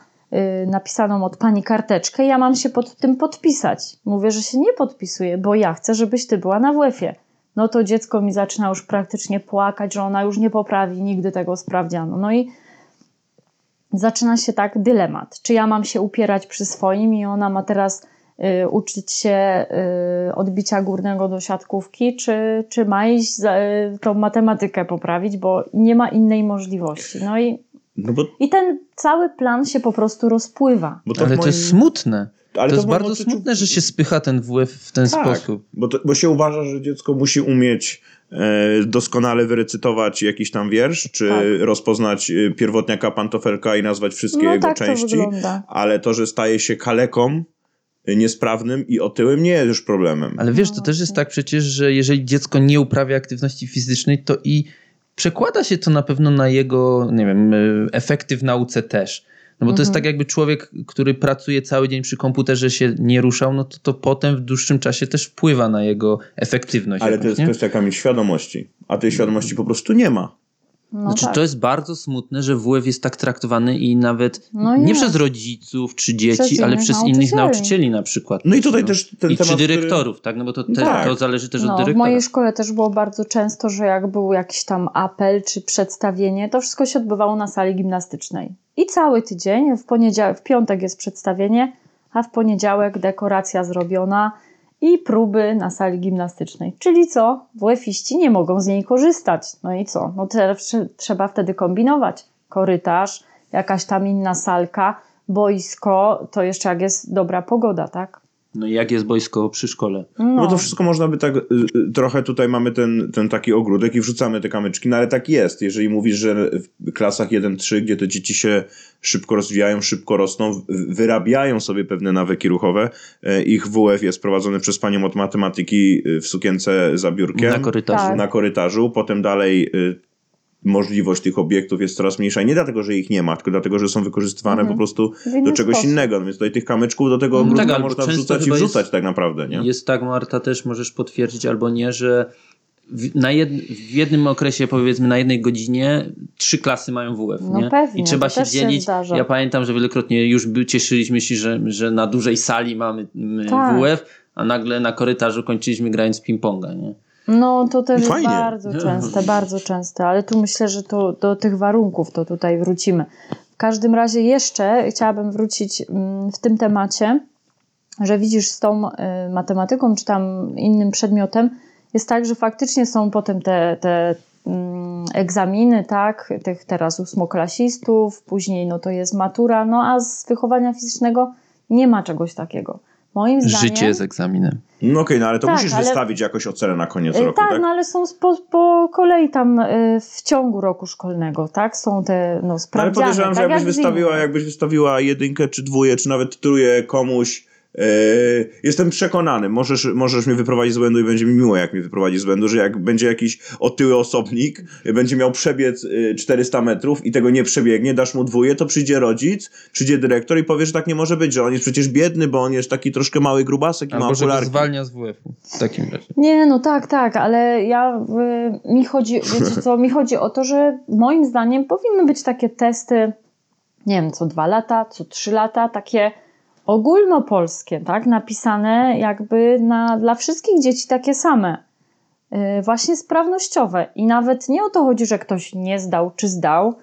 napisaną od pani karteczkę. Ja mam się pod tym podpisać. Mówię, że się nie podpisuję, bo ja chcę, żebyś ty była na WF-ie no to dziecko mi zaczyna już praktycznie płakać, że ona już nie poprawi nigdy tego sprawdzianu. No i zaczyna się tak dylemat. Czy ja mam się upierać przy swoim i ona ma teraz y, uczyć się y, odbicia górnego do siatkówki, czy, czy ma iść za, y, tą matematykę poprawić, bo nie ma innej możliwości. No i, No bo, i ten cały plan się po prostu rozpływa. bo to Ale w to moim... jest smutne. ale to jest w moim bardzo odczuciu- smutne, że się spycha ten WF w ten Tak, sposób. Bo, to, bo się uważa, że dziecko musi umieć e, doskonale wyrecytować jakiś tam wiersz, czy Tak. rozpoznać e, pierwotniaka pantofelka i nazwać wszystkie No jego tak to części. wygląda. Ale to, że staje się kaleką, e, niesprawnym i otyłym, nie jest już problemem. Ale wiesz, to też jest tak przecież, że jeżeli dziecko nie uprawia aktywności fizycznej, to i przekłada się to na pewno na jego, nie wiem, y, efekty w nauce też. No bo to jest tak jakby człowiek, który pracuje cały dzień przy komputerze, się nie ruszał, no to to potem w dłuższym czasie też wpływa na jego efektywność. Ale jakąś, to jest nie? kwestia świadomości. A tej świadomości po prostu nie ma. No Znaczy, tak. to jest bardzo smutne, że WF jest tak traktowany i nawet No nie jest. przez rodziców czy dzieci, Przez ale przez innych nauczycieli. nauczycieli na przykład. No i tutaj też ten I temat, czy który- dyrektorów, tak? No bo to, te, Tak. to zależy też od No, w dyrektora. mojej szkole też było bardzo często, że jak był jakiś tam apel czy przedstawienie, to wszystko się odbywało na sali gimnastycznej. I cały tydzień, w, poniedziałek, w piątek jest przedstawienie, a w poniedziałek dekoracja zrobiona i próby na sali gimnastycznej. Czyli co? WF-iści nie mogą z niej korzystać. No i co? No trzeba wtedy kombinować. Korytarz, jakaś tam inna salka, boisko, to jeszcze jak jest dobra pogoda, tak? No i jak jest boisko przy szkole? No to wszystko można by tak, y, y, trochę tutaj mamy ten, ten taki ogródek i wrzucamy te kamyczki, no ale tak jest. Jeżeli mówisz, że w klasach 1-3, gdzie te dzieci się szybko rozwijają, szybko rosną, wyrabiają sobie pewne nawyki ruchowe, y, ich WF jest prowadzony przez panią od matematyki y, w sukience za biurkiem. Na korytarzu. Tak. na korytarzu, potem dalej y, możliwość tych obiektów jest coraz mniejsza. I nie dlatego, że ich nie ma, tylko dlatego, że są wykorzystywane Mhm. po prostu do czegoś sposób. innego. No Więc tutaj tych kamyczków do tego No ogródka tak, można wrzucać i wrzucać jest- tak naprawdę, nie? Jest tak, Marta, też możesz potwierdzić albo nie, że w, na jed, w jednym okresie, powiedzmy na jednej godzinie, trzy klasy mają WF. No nie? pewnie, I trzeba to się też się dzielić. zdarza. ja pamiętam, że wielokrotnie już by, cieszyliśmy się, że, że na dużej sali mamy my, Tak. WF, a nagle na korytarzu kończyliśmy grając ping-ponga. Nie? No to też Fajnie. jest bardzo częste, bardzo częste, ale tu myślę, że to do tych warunków to tutaj wrócimy. W każdym razie jeszcze chciałabym wrócić mm, w tym temacie, że widzisz z tą y, matematyką czy tam innym przedmiotem, jest tak, że faktycznie są potem te, te mm, egzaminy, tak, tych teraz ósmoklasistów, później no to jest matura, no a z wychowania fizycznego nie ma czegoś takiego. Moim zdaniem... Życie jest egzaminem. No okej, no ale to Tak, musisz ale- wystawić jakoś ocenę na koniec E, roku, tak, tak? no ale są po, po kolei tam e, w ciągu roku szkolnego, tak? Są te no, No, ale sprawdziane. podejrzewam, że tak jakbyś jak w wystawiła, jakbyś wystawiła jedynkę czy dwóje, czy nawet trójkę komuś, jestem przekonany, możesz, możesz mnie wyprowadzić z błędu i będzie mi miło, jak mnie wyprowadzić z błędu, że jak będzie jakiś otyły osobnik, będzie miał przebiec e, 400 metrów i tego nie przebiegnie, dasz mu dwóje, to przyjdzie rodzic, przyjdzie dyrektor i powie, że tak nie może być, że on jest przecież biedny, bo on jest taki troszkę mały grubasek i ma Albo że go okularki. zwalnia z WF-u. W takim razie. Nie, no tak, tak, ale ja, y, mi chodzi, wiecie co, mi chodzi o to, że moim zdaniem powinny być takie testy, nie wiem, co dwa lata, co trzy lata, takie ogólnopolskie, tak? Napisane jakby na, dla wszystkich dzieci takie same. Y, Właśnie sprawnościowe. I nawet nie o to chodzi, że ktoś nie zdał czy zdał,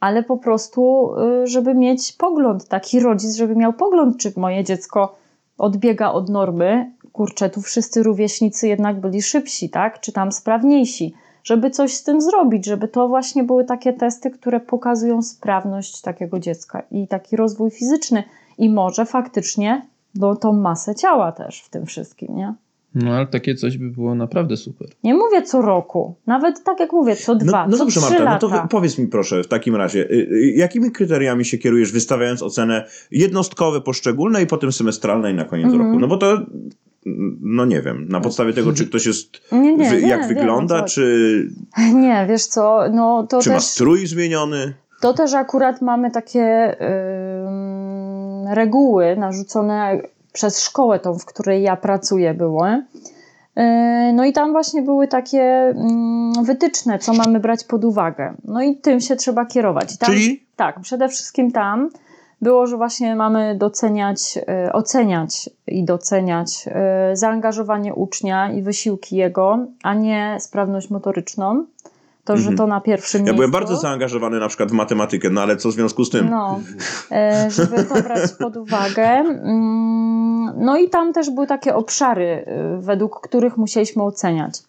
ale po prostu, y, żeby mieć pogląd, taki rodzic, żeby miał pogląd, czy moje dziecko odbiega od normy. Kurczę, tu wszyscy rówieśnicy jednak byli szybsi, tak? Czy tam sprawniejsi. Żeby coś z tym zrobić, żeby to właśnie były takie testy, które pokazują sprawność takiego dziecka i taki rozwój fizyczny i może faktycznie no, tą masę ciała też w tym wszystkim, nie? No ale takie coś by było naprawdę super. Nie mówię co roku, nawet tak jak mówię, co dwa, No, no co dobrze, trzy Marta, no lata. to wy- powiedz mi proszę w takim razie, y, y, jakimi kryteriami się kierujesz, wystawiając ocenę jednostkowe, poszczególne i potem semestralne i na koniec Mhm. roku? No bo to, mm, no nie wiem, na podstawie tego, czy ktoś jest, Nie, nie, wy, nie, jak wiem, wygląda, chodzi. czy, *laughs* Nie, wiesz co, no to czy ma też... strój zmieniony? To też akurat mamy takie ym, reguły narzucone przez szkołę tą, w której ja pracuję były. Yy, No i tam właśnie były takie mm, wytyczne, co mamy brać pod uwagę. No i tym się trzeba kierować. Tam, Czyli? Tak, przede wszystkim tam było, że właśnie mamy doceniać, y, oceniać i doceniać y, zaangażowanie ucznia i wysiłki jego, a nie sprawność motoryczną. To, że Mhm. to na pierwszym Ja miejscu. byłem bardzo zaangażowany na przykład w matematykę, no ale co w związku z tym? No, e, żeby to brać pod uwagę. Mm, No i tam też były takie obszary, e, według których musieliśmy oceniać.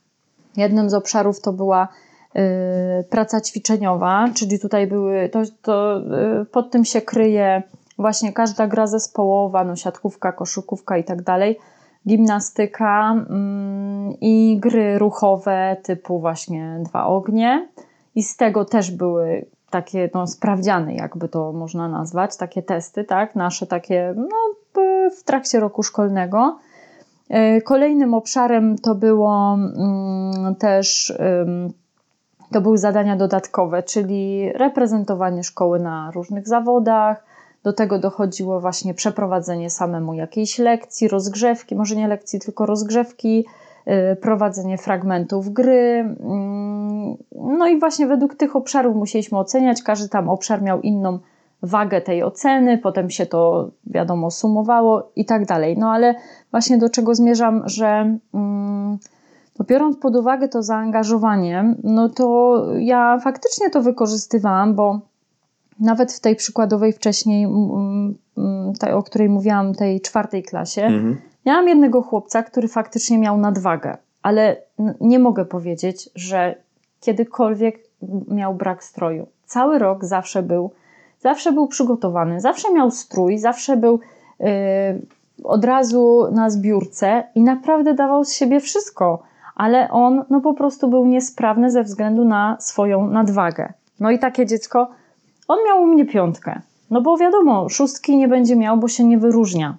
Jednym z obszarów to była e, praca ćwiczeniowa, czyli tutaj były, to, to pod tym się kryje właśnie każda gra zespołowa, no siatkówka, koszykówka i tak dalej, gimnastyka mm, i gry ruchowe typu właśnie dwa ognie. I z tego też były takie no, sprawdziany, jakby to można nazwać, takie testy, tak, nasze takie no, w trakcie roku szkolnego. E, Kolejnym obszarem to było mm, też to były zadania dodatkowe, czyli reprezentowanie szkoły na różnych zawodach. Do tego dochodziło właśnie przeprowadzenie samemu jakiejś lekcji, rozgrzewki, może nie lekcji, tylko rozgrzewki, y, prowadzenie fragmentów gry. mm, No i właśnie według tych obszarów musieliśmy oceniać. Każdy tam obszar miał inną wagę tej oceny, potem się to wiadomo sumowało i tak dalej. No ale właśnie do czego zmierzam, że mm, no biorąc pod uwagę to zaangażowanie, no to ja faktycznie to wykorzystywałam, bo nawet w tej przykładowej wcześniej, tej, o której mówiłam, tej czwartej klasie, Mhm. Miałam jednego chłopca, który faktycznie miał nadwagę, ale nie mogę powiedzieć, że kiedykolwiek miał brak stroju. Cały rok zawsze był, zawsze był przygotowany, zawsze miał strój, zawsze był yy, od razu na zbiórce i naprawdę dawał z siebie wszystko, ale on no po prostu był niesprawny ze względu na swoją nadwagę. No i takie dziecko, on miał u mnie piątkę. No bo wiadomo, szóstki nie będzie miał, bo się nie wyróżnia.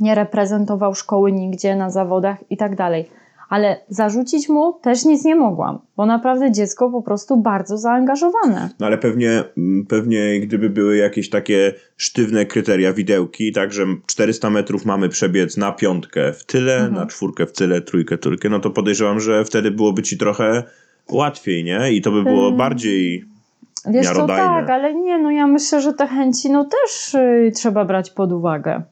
Nie reprezentował szkoły nigdzie na zawodach i tak dalej. Ale zarzucić mu też nic nie mogłam, bo naprawdę dziecko po prostu bardzo zaangażowane. No ale pewnie, mm, pewnie gdyby były jakieś takie sztywne kryteria, widełki, tak, że 400 metrów mamy przebiec na piątkę w tyle, Mhm. na czwórkę w tyle, trójkę, trójkę, no to podejrzewam, że wtedy byłoby ci trochę łatwiej, nie? I to by było bardziej... Wiesz co, tak, ale nie, no ja myślę, że te chęci no też y, trzeba brać pod uwagę.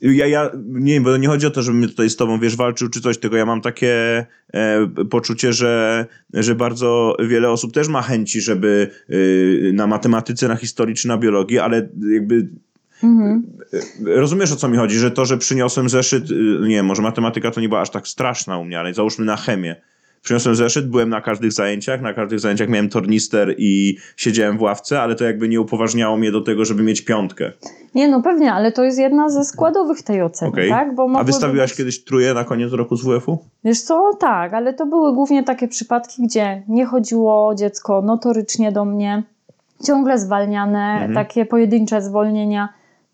Ja, ja nie, bo nie chodzi o to, żebym tutaj z tobą, wiesz, walczył czy coś, tylko ja mam takie e, poczucie, że, że bardzo wiele osób też ma chęci, żeby y, na matematyce, na historii czy na biologii, ale jakby Mhm. rozumiesz o co mi chodzi, że to, że przyniosłem zeszyt, y, nie może matematyka to nie była aż tak straszna u mnie, ale załóżmy na chemię. Przyniosłem zeszyt, byłem na każdych zajęciach, na każdych zajęciach miałem tornister i siedziałem w ławce, ale to jakby nie upoważniało mnie do tego, żeby mieć piątkę. Nie, no pewnie, ale to jest jedna ze składowych tej oceny, Okej. tak? Bo A wystawiłaś być- kiedyś truje na koniec roku z WF-u? Wiesz co, tak, ale to były głównie takie przypadki, gdzie nie chodziło dziecko notorycznie do mnie, ciągle zwalniane, Mhm. takie pojedyncze zwolnienia.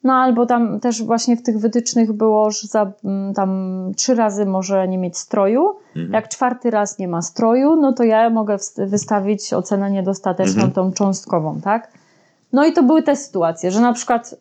No albo tam też właśnie w tych wytycznych było, że za mm, tam trzy razy może nie mieć stroju. Mhm. Jak czwarty raz nie ma stroju, no to ja mogę wystawić ocenę niedostateczną, Mhm. tą cząstkową, tak? No i to były te sytuacje, że na przykład y,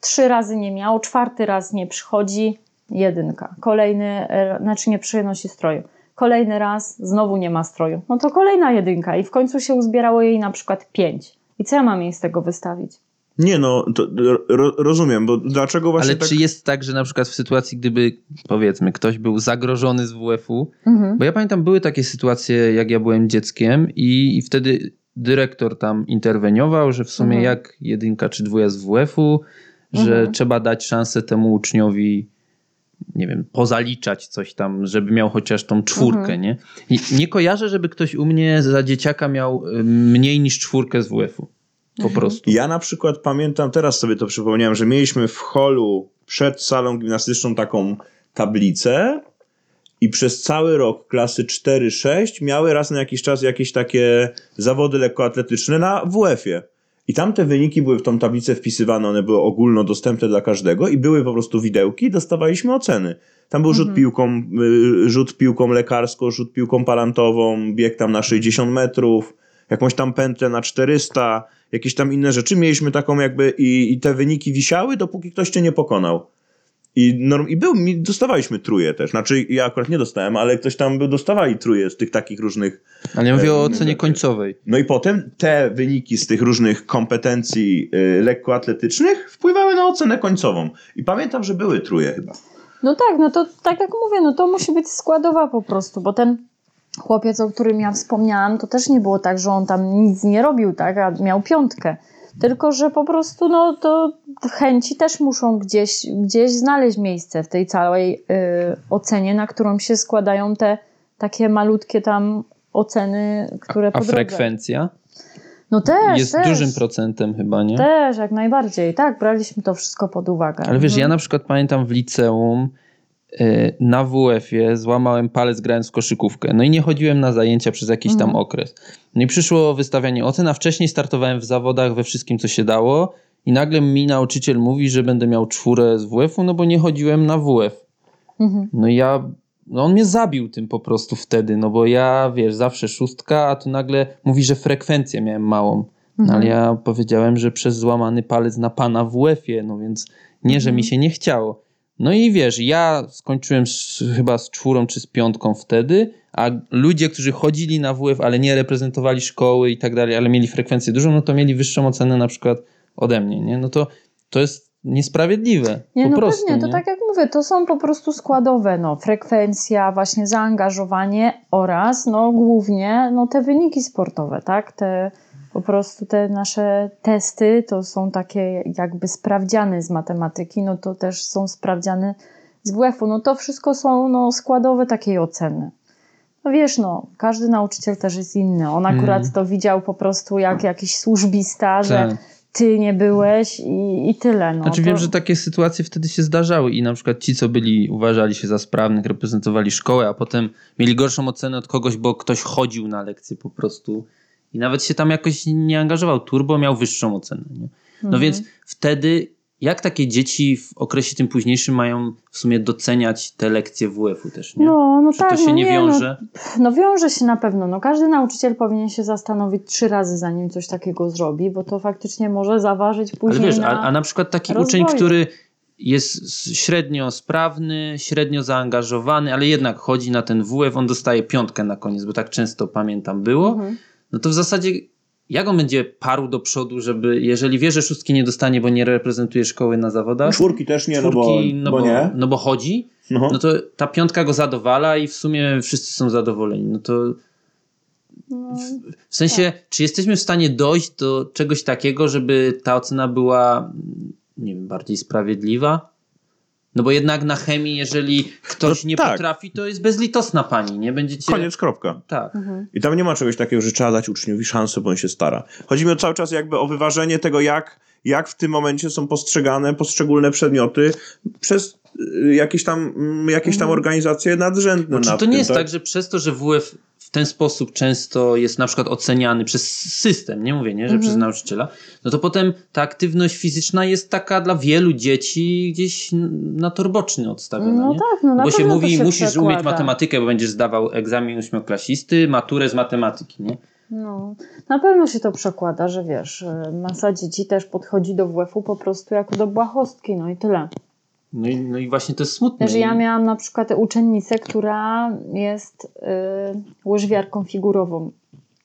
trzy razy nie miał, czwarty raz nie przychodzi, jedynka. Kolejny, e, znaczy nie przynosi stroju. Kolejny raz znowu nie ma stroju. No to kolejna jedynka i w końcu się uzbierało jej na przykład pięć. I co ja mam jej z tego wystawić? Nie no, to ro, rozumiem, bo dlaczego właśnie Ale tak... czy jest tak, że na przykład w sytuacji, gdyby powiedzmy ktoś był zagrożony z WF-u, Mhm. bo ja pamiętam, były takie sytuacje, jak ja byłem dzieckiem i, i wtedy dyrektor tam interweniował, że w sumie Mhm. jak jedynka czy dwuja z WF-u, że Mhm. trzeba dać szansę temu uczniowi nie wiem, pozaliczać coś tam, żeby miał chociaż tą czwórkę, Mhm. nie? I nie kojarzę, żeby ktoś u mnie za dzieciaka miał y, mniej niż czwórkę z WF-u. Po Mhm. prostu. Ja na przykład pamiętam, teraz sobie to przypomniałem, że mieliśmy w holu przed salą gimnastyczną taką tablicę i przez cały rok klasy 4-6 miały raz na jakiś czas jakieś takie zawody lekkoatletyczne na WF-ie. I tam te wyniki były w tą tablicę wpisywane, one były ogólnodostępne dla każdego i były po prostu widełki i dostawaliśmy oceny. Tam był rzut piłką, y, rzut piłką lekarską, rzut piłką palantową, bieg tam na 60 metrów, jakąś tam pętlę na 400, jakieś tam inne rzeczy. Mieliśmy taką jakby i, i te wyniki wisiały, dopóki ktoś cię nie pokonał. I, norm, I był, dostawaliśmy truje też. Znaczy, ja akurat nie dostałem, ale ktoś tam był, dostawali truje z tych takich różnych. Ale ja mówię o Inne ocenie rzeczy. końcowej. No i potem te wyniki z tych różnych kompetencji y, lekkoatletycznych wpływały na ocenę końcową. I pamiętam, że były truje chyba. No tak, no to tak jak mówię, no to musi być składowa po prostu, bo ten chłopiec, o którym ja wspomniałam, to też nie było tak, że on tam nic nie robił, tak, a miał piątkę. Tylko, że po prostu no to chęci też muszą gdzieś, gdzieś znaleźć miejsce w tej całej y, ocenie, na którą się składają te takie malutkie tam oceny, które A drodze. frekwencja No też, jest też. dużym procentem chyba, nie? Też, jak najbardziej. Tak, braliśmy to wszystko pod uwagę. Ale wiesz, Mhm. ja na przykład pamiętam w liceum na WF-ie złamałem palec grając w koszykówkę. No i nie chodziłem na zajęcia przez jakiś tam Mhm. okres. No i przyszło wystawianie ocen, a wcześniej startowałem w zawodach we wszystkim, co się dało i nagle mi nauczyciel mówi, że będę miał czwórę z WF-u, no bo nie chodziłem na WF. Mhm. No i ja, no on mnie zabił tym po prostu wtedy, no bo ja, wiesz, zawsze szóstka, a tu nagle mówi, że frekwencję miałem małą. No Mhm. ale ja powiedziałem, że przez złamany palec na pana WF-ie, no więc nie, że Mhm. mi się nie chciało. No i wiesz, ja skończyłem z, chyba z czwórą czy z piątką wtedy, a ludzie, którzy chodzili na WF, ale nie reprezentowali szkoły i tak dalej, ale mieli frekwencję dużą, no to mieli wyższą ocenę na przykład ode mnie, nie? No to, to jest niesprawiedliwe. Nie, po no prostu, pewnie, to nie? tak jak mówię, to są po prostu składowe, no, frekwencja, właśnie zaangażowanie oraz, no, głównie, no, te wyniki sportowe, tak, te, po prostu te nasze testy to są takie jakby sprawdziany z matematyki, no to też są sprawdziany z WF-u, no to wszystko są no, składowe takiej oceny. No wiesz, no, każdy nauczyciel też jest inny. On akurat Mhm. to widział po prostu jak jakiś służbista, że Tak. ty nie byłeś i, i tyle. No, Znaczy to... wiem, że takie sytuacje wtedy się zdarzały i na przykład ci, co byli, uważali się za sprawnych, reprezentowali szkołę, a potem mieli gorszą ocenę od kogoś, bo ktoś chodził na lekcję po prostu i nawet się tam jakoś nie angażował. Turbo miał wyższą ocenę. Nie? No Mhm. więc wtedy jak takie dzieci w okresie tym późniejszym mają w sumie doceniać te lekcje WF-u też, nie? No, no Czy tak, to się no nie nie, wiąże? No, no wiąże się na pewno. No, każdy nauczyciel powinien się zastanowić trzy razy, zanim coś takiego zrobi, bo to faktycznie może zaważyć Ale później wiesz, na... a, a na przykład taki rozwoju. uczeń, który jest średnio sprawny, średnio zaangażowany, ale jednak chodzi na ten WF, on dostaje piątkę na koniec, bo tak często pamiętam było, Mhm. No to w zasadzie jak on będzie parł do przodu, żeby, jeżeli wie, że szóstki nie dostanie, bo nie reprezentuje szkoły na zawodach, Czwórki też nie, czwórki, no bo, bo nie. no bo chodzi, No. no to ta piątka go zadowala i w sumie wszyscy są zadowoleni. No to No, w sensie, Tak. czy jesteśmy w stanie dojść do czegoś takiego, żeby ta ocena była, nie wiem, bardziej sprawiedliwa? No bo jednak na chemii, jeżeli ktoś No nie tak. potrafi, to jest bezlitosna pani, nie? Będziecie... Koniec, kropka. Tak. mhm. I tam nie ma czegoś takiego, że trzeba dać uczniowi szansę, bo on się stara. Chodzi mi o cały czas jakby o wyważenie tego, jak, jak w tym momencie są postrzegane poszczególne przedmioty przez y, jakieś tam, mm, jakieś tam Mhm. organizacje nadrzędne. Czy nad to nie tym, jest tak, że przez to, że WF w ten sposób często jest na przykład oceniany przez system, nie mówię, nie, że Mhm. przez nauczyciela, no to potem ta aktywność fizyczna jest taka dla wielu dzieci gdzieś na tor boczny odstawiona, no nie? tak, no na Bo się mówi, się musisz przekłada. umieć matematykę, bo będziesz zdawał egzamin ósmoklasisty, maturę z matematyki, nie? No, na pewno się to przekłada, że wiesz, y, masa dzieci też podchodzi do WF-u po prostu jako do błahostki, no i tyle. No i, no i właśnie to jest smutne. Że ja miałam na przykład uczennicę, która jest y, łyżwiarką figurową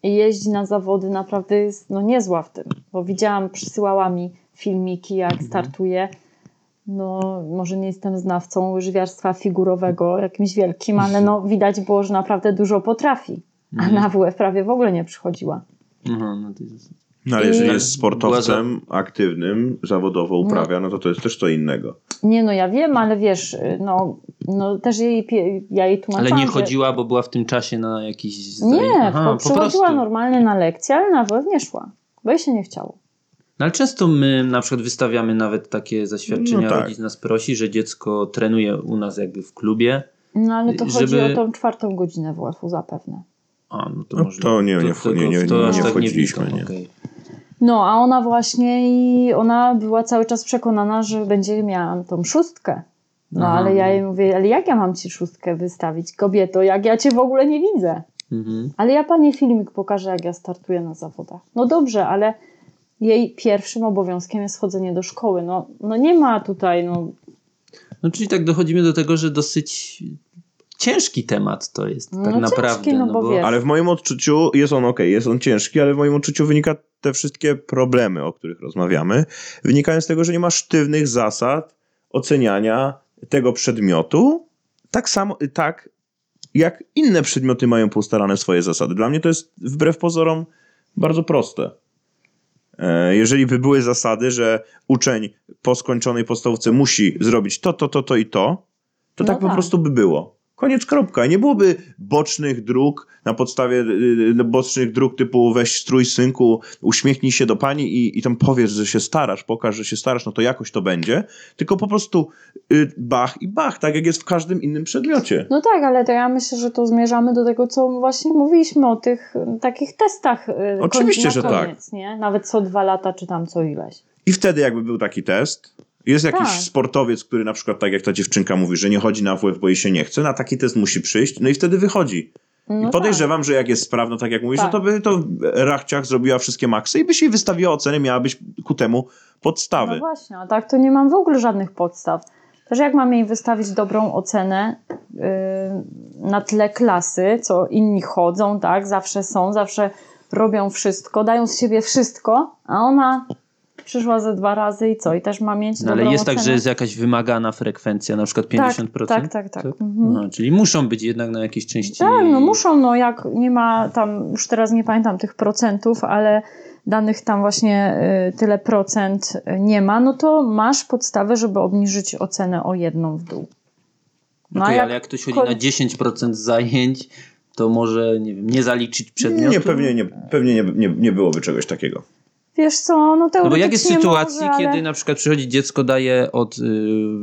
i jeździ na zawody, naprawdę jest no, niezła w tym, bo widziałam, przysyłała mi filmiki, jak Mhm. startuje. No, może nie jestem znawcą łyżwiarstwa figurowego jakimś wielkim, ale no, widać było, że naprawdę dużo potrafi. A Mhm. na WF prawie w ogóle nie przychodziła. Aha, no to jest... No ale jeżeli jest sportowcem aktywnym, zawodowo uprawia, no to to jest też co innego. Nie, no ja wiem, ale wiesz, no, no też jej, ja jej Ale tłumaczyłam, nie że- chodziła, bo była w tym czasie na jakiś... Nie, Aha, po, przychodziła prostu. normalnie na lekcję, ale na WF nie szła, bo jej się nie chciało. No ale często my na przykład wystawiamy nawet takie zaświadczenia, No tak. rodzic nas prosi, że dziecko trenuje u nas jakby w klubie. No ale to chodzi Żeby- o tą czwartą godzinę WF-u zapewne. A, no to No może... to nie- nie wcho- nie- nie- to nie aż tak wchodziliśmy, widzą, nie. okej. No, a ona właśnie i ona była cały czas przekonana, że będzie miała tą szóstkę. No Aha. ale ja jej mówię, ale jak ja mam ci szóstkę wystawić, kobieto, jak ja cię w ogóle nie widzę? Mhm. Ale ja pani filmik pokażę, jak ja startuję na zawodach. No dobrze, ale jej pierwszym obowiązkiem jest chodzenie do szkoły. No, no nie ma tutaj, no No czyli tak dochodzimy do tego, że dosyć ciężki temat to jest No tak ciężki, naprawdę. no bo wiesz. Ale w moim odczuciu jest on ok, jest on ciężki, ale w moim odczuciu wynika te wszystkie problemy, o których rozmawiamy, wynikają z tego, że nie ma sztywnych zasad oceniania tego przedmiotu, tak samo, tak jak inne przedmioty mają poustalane swoje zasady. Dla mnie to jest wbrew pozorom bardzo proste. E, Jeżeli by były zasady, że uczeń po skończonej podstawówce musi zrobić to, to, to, to i to, to No tak po tak. prostu by było. Koniec, kropka. Nie byłoby bocznych dróg na podstawie y, bocznych dróg typu weź strój synku, uśmiechnij się do pani i, i tam powiedz, że się starasz, pokaż, że się starasz, no to jakoś to będzie. Tylko po prostu y, bach i bach, tak jak jest w każdym innym przedmiocie. No tak, ale to ja myślę, że to zmierzamy do tego, co właśnie mówiliśmy o tych y, takich testach. y, Oczywiście, na że tak. koniec, Nie? Nawet co dwa lata, czy tam co ileś. I wtedy jakby był taki test, jest jakiś Tak. sportowiec, który na przykład, tak jak ta dziewczynka mówi, że nie chodzi na WF, bo jej się nie chce, na taki test musi przyjść, no i wtedy wychodzi. No I podejrzewam, że jak jest sprawna, tak jak mówisz, Tak. no to by to rachciach zrobiła wszystkie maksy i byś jej wystawiła ocenę, miałabyś ku temu tak. podstawy. No właśnie, a tak to nie mam w ogóle żadnych podstaw. Też jak mam jej wystawić dobrą ocenę yy, na tle klasy, co inni chodzą, tak, zawsze są, zawsze robią wszystko, dają z siebie wszystko, a ona przyszła ze dwa razy i co? I też ma mieć No, ale jest ocenę. tak, że jest jakaś wymagana frekwencja, na przykład 50%? Tak, tak, tak. tak. Mhm. Aha, czyli muszą być jednak na jakiejś części... Tak, no muszą, no jak nie ma tam, już teraz nie pamiętam tych procentów, ale danych tam właśnie y, tyle procent y, nie ma, no to masz podstawę, żeby obniżyć ocenę o jedną w dół. No to jak ale jak ktoś chodzi na 10% zajęć, to może, nie wiem, nie zaliczyć przedmiotu? Nie, pewnie, nie, pewnie nie, nie, nie byłoby czegoś takiego. Wiesz co, no No teoretycznie bo jak jest sytuacji, może, ale... kiedy na przykład przychodzi dziecko, daje od, y,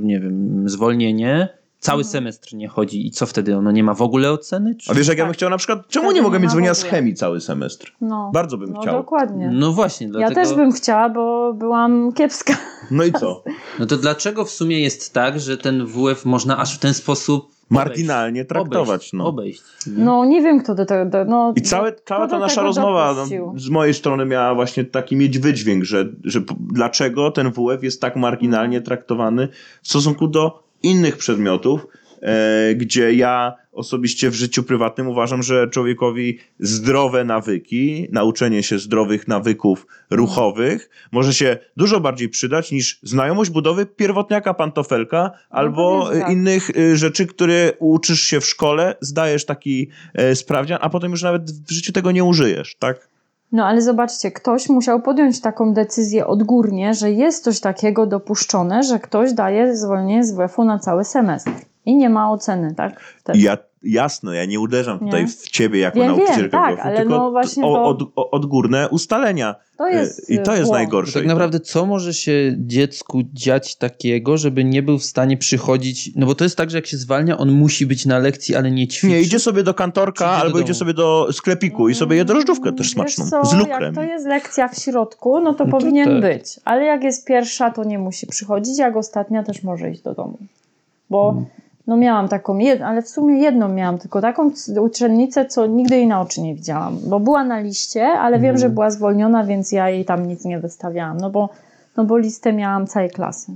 nie wiem, zwolnienie, cały Mhm. semestr nie chodzi i co wtedy? Ono nie ma w ogóle oceny? Czy... A wiesz, jak ja Tak. bym chciał na przykład, czemu Wtedy nie mogę nie mieć zwolnienia z chemii cały semestr? No, Bardzo bym no chciał. dokładnie. No właśnie, Ja dlatego... też bym chciała, bo byłam kiepska. No i co? No to dlaczego w sumie jest tak, że ten WF można aż w ten sposób? Marginalnie traktować, Obejść, no. obejść. nie? No nie wiem, kto do tego... Do, no, I całe, cała kto ta nasza rozmowa no, z mojej strony miała właśnie taki mieć wydźwięk, że, że dlaczego ten WF jest tak marginalnie Mhm. traktowany w stosunku do innych przedmiotów, e, gdzie ja osobiście w życiu prywatnym uważam, że człowiekowi zdrowe nawyki, nauczenie się zdrowych nawyków ruchowych może się dużo bardziej przydać niż znajomość budowy pierwotniaka pantofelka albo powiedz tak. innych y, rzeczy, które uczysz się w szkole, zdajesz taki e, sprawdzian, a potem już nawet w życiu tego nie użyjesz, tak? No ale zobaczcie, ktoś musiał podjąć taką decyzję odgórnie, że jest coś takiego dopuszczone, że ktoś daje zwolnienie z WF-u na cały semestr. I nie ma oceny, tak? Wtedy. Ja, jasne, ja nie uderzam tutaj Nie. w ciebie jako Wiem, wiem, nauczycielkę tak, ale tylko no właśnie o, to- od, o, odgórne ustalenia. To E, jest, I to jest zło. najgorsze. Tak naprawdę, co może się dziecku dziać takiego, żeby nie był w stanie przychodzić? No bo to jest tak, że jak się zwalnia, on musi być na lekcji, ale nie ćwiczy. Nie, idzie sobie do kantorka Przyjdzie do albo idzie sobie do sklepiku i sobie je drożdżówkę też smaczną, co, z lukrem. Jak to jest lekcja w środku, no to No to powinien tak. być. Ale jak jest pierwsza, to nie musi przychodzić, jak ostatnia też może iść do domu. Bo Mm. No miałam taką, jed- ale w sumie jedną miałam, tylko taką uczennicę, co nigdy jej na oczy nie widziałam. Bo była na liście, ale wiem, Mhm. że była zwolniona, więc ja jej tam nic nie wystawiałam. No bo, no bo listę miałam całej klasy.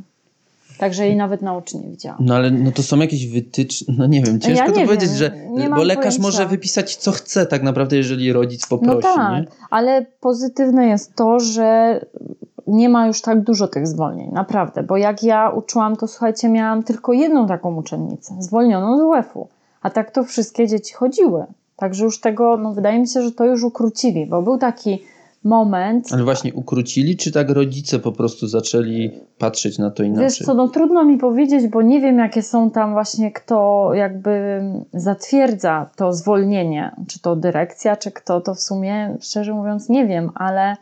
Także jej nawet na oczy nie widziałam. No ale no to są jakieś wytyczne, no nie wiem, ciężko Ja to nie powiedzieć, wiem, że, nie bo lekarz pojęcia. może wypisać co chce tak naprawdę, jeżeli rodzic poprosi, No tak, nie? ale pozytywne jest to, że nie ma już tak dużo tych zwolnień, naprawdę. Bo jak ja uczyłam, to słuchajcie, miałam tylko jedną taką uczennicę, zwolnioną z UEF-u. A tak to wszystkie dzieci chodziły. Także już tego, no wydaje mi się, że to już ukrócili, bo był taki moment, Ale właśnie ukrócili, czy tak rodzice po prostu zaczęli patrzeć na to inaczej? Wiesz co, no trudno mi powiedzieć, bo nie wiem, jakie są tam właśnie, kto jakby zatwierdza to zwolnienie. Czy to dyrekcja, czy kto, to w sumie, szczerze mówiąc, nie wiem, ale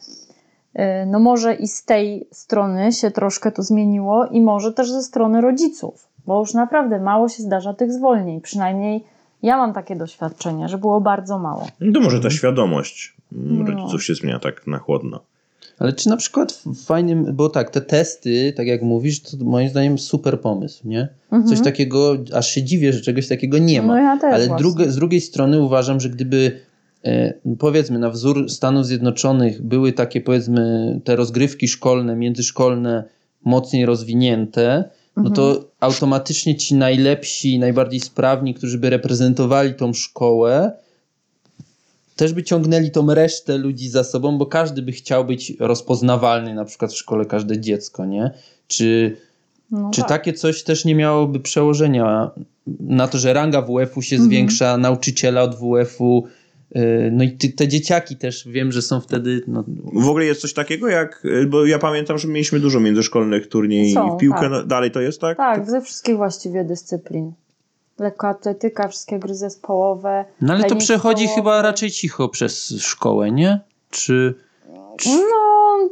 no może i z tej strony się troszkę to zmieniło i może też ze strony rodziców, bo już naprawdę mało się zdarza tych zwolnień. Przynajmniej ja mam takie doświadczenie, że było bardzo mało. No to może ta świadomość mm, No. rodziców się zmienia tak na chłodno. Ale czy na przykład w fajnym, bo tak, te testy, tak jak mówisz, to moim zdaniem super pomysł, nie? Mhm. Coś takiego, aż się dziwię, że czegoś takiego nie ma. No ja też Ale drugie, z drugiej strony uważam, że gdyby powiedzmy na wzór Stanów Zjednoczonych były takie powiedzmy te rozgrywki szkolne, międzyszkolne mocniej rozwinięte, no to Mhm. automatycznie ci najlepsi, najbardziej sprawni, którzy by reprezentowali tą szkołę, też by ciągnęli tą resztę ludzi za sobą, bo każdy by chciał być rozpoznawalny, na przykład w szkole każde dziecko, nie? Czy, No czy tak. takie coś też nie miałoby przełożenia na to, że ranga WF-u się Mhm. zwiększa, nauczyciela od WF-u, no i ty, te dzieciaki też wiem, że są wtedy, no, W ogóle jest coś takiego jak, y, bo ja pamiętam, że mieliśmy dużo międzyszkolnych turniej Są, w piłkę, tak. no, dalej to jest tak? Tak, ze wszystkich właściwie dyscyplin. Lekkoatletyka, wszystkie gry zespołowe. no ale to przechodzi chyba raczej cicho przez szkołę, nie? Czy... No,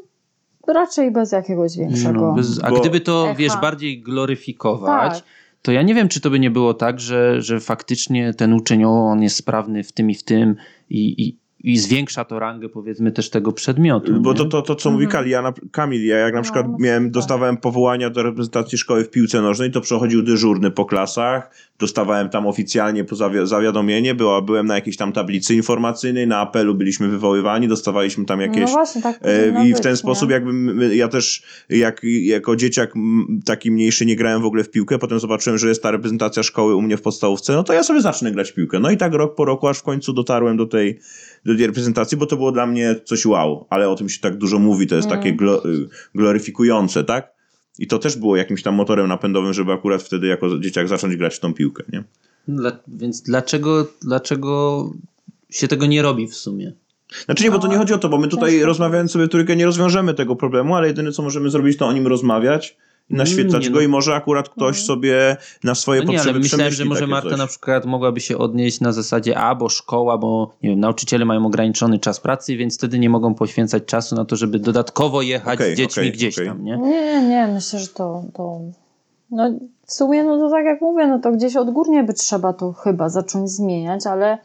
raczej bez jakiegoś większego. No, bez, a Bo- gdyby to, Echa. wiesz, bardziej gloryfikować, Tak. To ja nie wiem, czy to by nie było tak, że, że faktycznie ten uczeń, o, on jest sprawny w tym i w tym i, i, i zwiększa to rangę, powiedzmy, też tego przedmiotu. Bo nie? to, to, to co mówi Kali, ja na, Kamil, ja jak na No, przykład no miałem, super. dostawałem powołania do reprezentacji szkoły w piłce nożnej, to przechodził dyżurny po klasach, dostawałem tam oficjalnie po zawi- zawiadomienie, była, byłem na jakiejś tam tablicy informacyjnej, na apelu byliśmy wywoływani, dostawaliśmy tam No jakieś właśnie, tak E, I w być, ten nie? sposób jakby m- ja też jak, jako dzieciak taki mniejszy nie grałem w ogóle w piłkę, potem zobaczyłem, że jest ta reprezentacja szkoły u mnie w podstawówce, no to ja sobie zacznę grać w piłkę. No i tak rok po roku, aż w końcu dotarłem do tej, do tej reprezentacji, bo to było dla mnie coś wow, ale o tym się tak dużo mówi, to jest Mm. takie glo, y, gloryfikujące, tak? I to też było jakimś tam motorem napędowym, żeby akurat wtedy jako dzieciak zacząć grać w tą piłkę, nie? Dla, więc dlaczego, dlaczego się tego nie robi w sumie? Znaczy nie, bo to nie chodzi o to, bo my tutaj rozmawiając sobie trójkę nie rozwiążemy tego problemu, ale jedyne co możemy zrobić to o nim rozmawiać naświetlać Nie, go no. i może akurat ktoś sobie na swoje No nie, potrzeby ale myślałem, że może Marta coś. na przykład mogłaby się odnieść na zasadzie a, bo szkoła, bo nie wiem, nauczyciele mają ograniczony czas pracy, więc wtedy nie mogą poświęcać czasu na to, żeby dodatkowo jechać Okej, z dziećmi okej, gdzieś okej. tam, nie? Nie, nie, myślę, że to, to. No, w sumie, no to tak jak mówię, no to gdzieś odgórnie by trzeba to chyba zacząć zmieniać, ale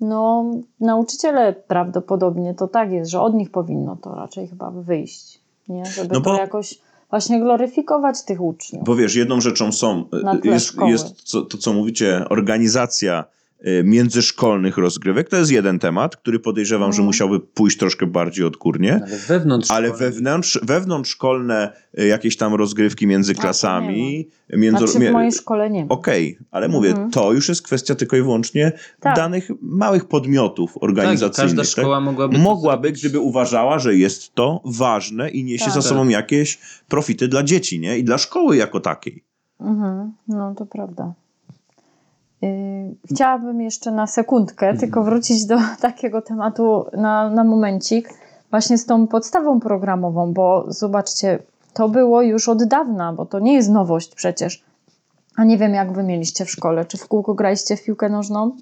no, nauczyciele prawdopodobnie to tak jest, że od nich powinno to raczej chyba wyjść, nie? Żeby No to bo- jakoś właśnie gloryfikować tych uczniów. Bo wiesz, jedną rzeczą są, jest, jest to, co mówicie, organizacja międzyszkolnych rozgrywek. To jest jeden temat, który podejrzewam, Mhm. że musiałby pójść troszkę bardziej odgórnie. Ale wewnątrz Ale wewnątrz, wewnątrzszkolne y, jakieś tam rozgrywki między to klasami, między... Znaczy w mojej szkole nie. Okej, ale mówię, Mhm. to już jest kwestia tylko i wyłącznie Tak. danych małych podmiotów tak, organizacyjnych. każda szkoła mogłaby Mogłaby, gdyby uważała, że jest to ważne i niesie Tak. za sobą jakieś profity dla dzieci, nie? I dla szkoły jako takiej. Mhm, no to prawda. Yy, chciałabym jeszcze na sekundkę tylko wrócić do *laughs* takiego tematu na, na momencik, właśnie z tą podstawą programową, bo zobaczcie, to było już od dawna, bo to nie jest nowość przecież. A nie wiem, jak wy mieliście w szkole. Czy w kółko graliście w piłkę nożną?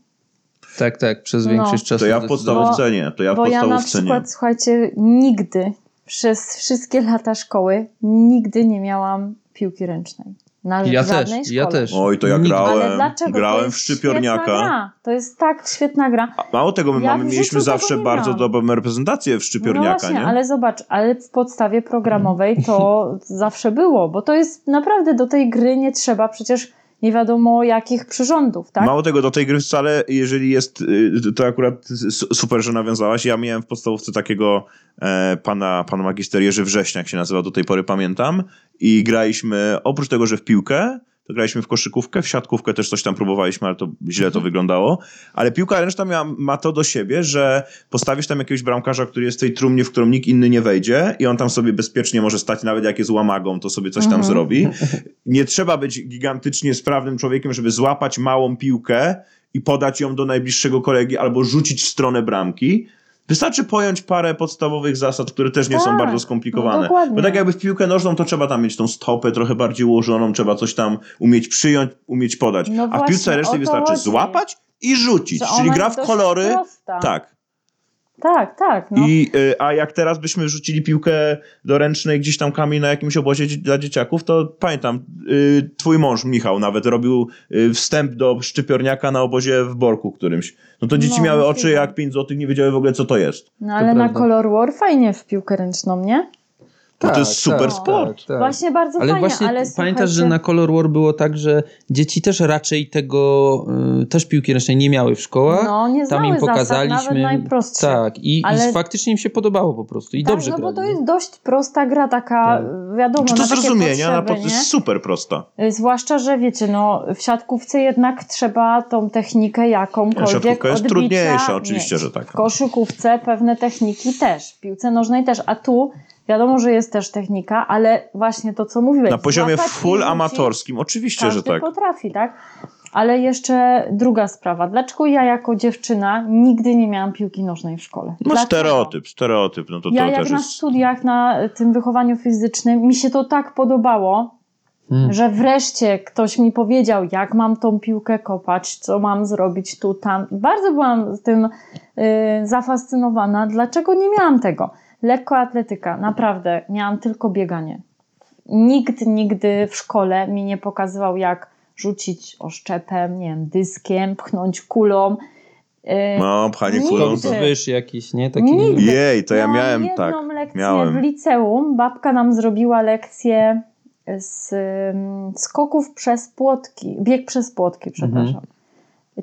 Tak, tak, przez No. większość czasu. To ja w podstawówce nie, to ja w Bo ja na przykład, nie. słuchajcie, nigdy przez wszystkie lata szkoły nigdy nie miałam piłki ręcznej. Na Ja żadnej też, szkole. ja też. Oj, to ja grałem, Ale dlaczego? to grałem jest w szczypiorniaka. To jest tak świetna gra. A Mało tego, my Ja mamy, mieliśmy zawsze bardzo dobrą reprezentację w No szczypiorniaka, właśnie, nie? ale zobacz, ale w podstawie programowej to *laughs* zawsze było, bo to jest naprawdę do tej gry nie trzeba przecież nie wiadomo jakich przyrządów, tak? Mało tego, do tej gry wcale, jeżeli jest, y, to akurat super, że nawiązałaś. Ja miałem w podstawówce takiego e, pana, pana magister Jerzy Wrześniak się nazywał, do tej pory pamiętam. I graliśmy, oprócz tego, że w piłkę, to graliśmy w koszykówkę, w siatkówkę też coś tam próbowaliśmy, ale to źle Mhm. to wyglądało. Ale piłka ręczna miała, ma to do siebie, że postawisz tam jakiegoś bramkarza, który jest w tej trumnie, w którą nikt inny nie wejdzie i on tam sobie bezpiecznie może stać, nawet jak jest łamagą, to sobie coś tam Mhm. zrobi. *laughs* Nie trzeba być gigantycznie sprawnym człowiekiem, żeby złapać małą piłkę i podać ją do najbliższego kolegi albo rzucić w stronę bramki. Wystarczy pojąć parę podstawowych zasad, które też nie są Tak, bardzo no skomplikowane. dokładnie. Bo tak jakby w piłkę nożną, to trzeba tam mieć tą stopę trochę bardziej ułożoną, trzeba coś tam umieć przyjąć, umieć podać. No A w właśnie, piłce o ręcznej to wystarczy złapać i rzucić. Że Czyli gra w kolory. Prosta. Tak. Tak, tak. No. I, y, a jak teraz byśmy rzucili piłkę do ręcznej gdzieś tam kamień na jakimś obozie dla dzieciaków, to pamiętam, y, twój mąż Michał nawet robił y, wstęp do szczypiorniaka na obozie w Borku którymś. No to dzieci No, miały oczy jak 5 złotych, nie wiedziały w ogóle co to jest. no ale na. Color War fajnie w piłkę ręczną, nie? No to jest super sport. tak. Właśnie bardzo Ale fajnie, właśnie ale pamiętasz, że na Color War było tak, że dzieci też raczej tego, y, też piłki ręcznej nie miały w szkołach. No, nie Tam im znały zasad, pokazaliśmy. nawet najprostsze. Tak, i, Ale- i faktycznie im się podobało po prostu. I tak, dobrze no bo grali, to nie? jest dość prosta gra, taka Tak. wiadomo, Czy to na takie zrozumienia, na potrzeby, jest super prosta. Y, Zwłaszcza, że wiecie, no, w siatkówce jednak trzeba tą technikę jakąkolwiek Siatkówka jest odbicia trudniejsza, oczywiście, mieć. że tak. W koszykówce pewne techniki też, w piłce nożnej też, a tu wiadomo, że jest też technika, ale właśnie to, co mówiłeś. Na poziomie full amatorskim, oczywiście, Każdy że tak. potrafi, tak? Ale jeszcze druga sprawa. Dlaczego ja jako dziewczyna nigdy nie miałam piłki nożnej w szkole? No Dlaczego? stereotyp, stereotyp, no to, Ja to jak też na jest... studiach na tym wychowaniu fizycznym, mi się to tak podobało, Mm. że wreszcie ktoś mi powiedział, jak mam tą piłkę kopać, co mam zrobić tu, tam. Bardzo byłam tym y, zafascynowana. Dlaczego nie miałam tego? Lekkoatletyka, naprawdę, miałam tylko bieganie. Nikt nigdy w szkole mi nie pokazywał, jak rzucić oszczepem, nie wiem, dyskiem, pchnąć kulą. Y, No, pchanie Nigdy. kulą. To wyż jakiś, nie? Taki... Nigdy. Jej, to ja Miałam miałem jedną tak. lekcję miałem. w liceum. Babka nam zrobiła lekcję z ym, skoków przez płotki, bieg przez płotki, przepraszam. Mhm.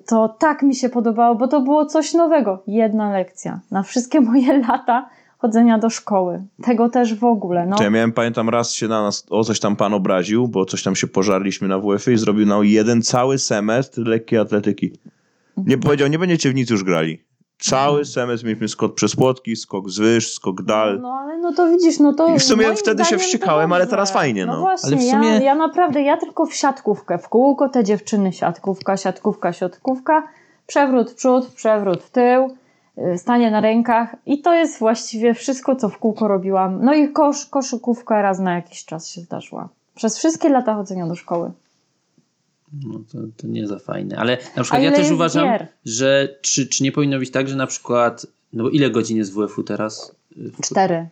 To tak mi się podobało, bo to było coś nowego. Jedna lekcja na wszystkie *laughs* moje lata chodzenia do szkoły. Tego też w ogóle. No. Ja miałem, pamiętam, raz się na nas, o coś tam pan obraził, bo coś tam się pożarliśmy na WF i zrobił nam jeden cały semestr lekkiej atletyki. Nie powiedział, nie będziecie w nic już grali. Cały semestr mieliśmy skok przez płotki, skok z wyż, skok dal. No ale no to widzisz, no to. I w sumie wtedy się wściekałem, ale teraz fajnie, no. właśnie, Ale w ja, sumie- ja naprawdę, ja tylko w siatkówkę, w kółko te dziewczyny, siatkówka, siatkówka, siatkówka, przewrót w przód, przewrót w tył, stanie na rękach i to jest właściwie wszystko, co w kółko robiłam. No i kosz, koszykówka raz na jakiś czas się zdarzyła. Przez wszystkie lata chodzenia do szkoły. No to, to nie za fajne. Ale na przykład ja też uważam, gier? że czy, czy nie powinno być tak, że na przykład, no bo ile godzin jest WF-u teraz? Cztery.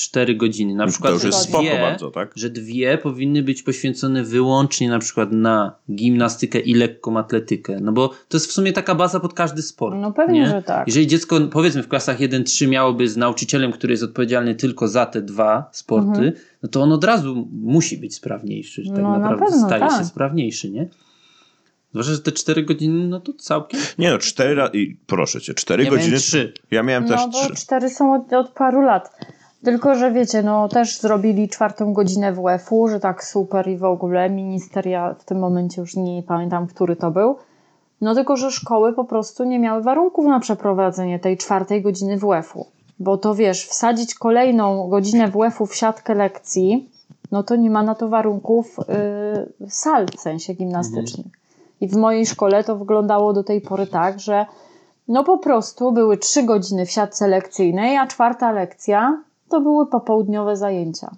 Cztery godziny. Na przykład, to już że jest spoko dwie, bardzo, tak? że dwie powinny być poświęcone wyłącznie na przykład na gimnastykę i lekką atletykę. No bo to jest w sumie taka baza pod każdy sport. No pewnie, nie? że tak. Jeżeli dziecko, powiedzmy w klasach 1-3 miałoby z nauczycielem, który jest odpowiedzialny tylko za te dwa sporty, no to on od razu musi być sprawniejszy. że Tak Mhm. No, na naprawdę pewno, staje tak. się sprawniejszy, nie? Zwłaszcza, że te 4 godziny, no to całkiem. Nie no, cztery ra- i proszę cię, cztery Ja godziny. miałem trzy. Ja miałem też No bo trzy. cztery są od, od paru lat. Tylko, że wiecie, no też zrobili czwartą godzinę WF-u, że tak super i w ogóle ministeria w tym momencie już nie pamiętam, który to był. No tylko, że szkoły po prostu nie miały warunków na przeprowadzenie tej czwartej godziny WF-u. Bo to wiesz, wsadzić kolejną godzinę WF-u w siatkę lekcji, no to nie ma na to warunków yy, sal w sensie gimnastycznych. I w mojej szkole to wyglądało do tej pory tak, że no po prostu były trzy godziny w siatce lekcyjnej, a czwarta lekcja to były popołudniowe zajęcia.